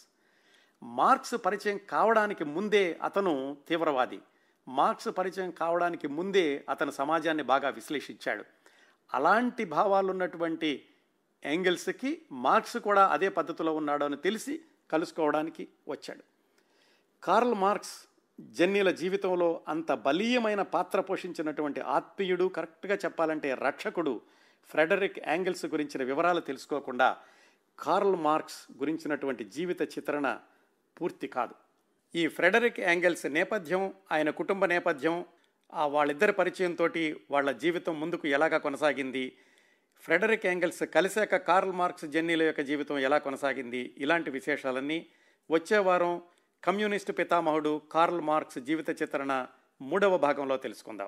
మార్క్స్ పరిచయం కావడానికి ముందే అతను తీవ్రవాది. మార్క్స్ పరిచయం కావడానికి ముందే అతను సమాజాన్ని బాగా విశ్లేషించాడు. అలాంటి భావాలు ఉన్నటువంటి యాంగిల్స్కి మార్క్స్ కూడా అదే పద్ధతిలో ఉన్నాడు అని తెలిసి కలుసుకోవడానికి వచ్చాడు. కార్ల్ మార్క్స్ జన్యుల జీవితంలో అంత బలీయమైన పాత్ర పోషించినటువంటి ఆత్మీయుడు కరెక్ట్గా చెప్పాలంటే రక్షకుడు ఫ్రెడరిక్ యాంగిల్స్ గురించిన వివరాలు తెలుసుకోకుండా కార్ల్ మార్క్స్ గురించినటువంటి జీవిత చిత్రణ పూర్తి కాదు. ఈ ఫ్రెడరిక్ యాంగిల్స్ నేపథ్యం ఆయన కుటుంబ నేపథ్యం ఆ వాళ్ళిద్దరి పరిచయంతో వాళ్ళ జీవితం ముందుకు ఎలాగా కొనసాగింది ఫ్రెడరిక్ యాంగిల్స్ కలిశాక కార్ల్ మార్క్స్ జెన్నీల యొక్క జీవితం ఎలా కొనసాగింది ఇలాంటి విశేషాలన్నీ వచ్చే వారం కమ్యూనిస్టు పితామహుడు కార్ల్ మార్క్స్ జీవిత చిత్రణ మూడవ భాగంలో తెలుసుకుందాం.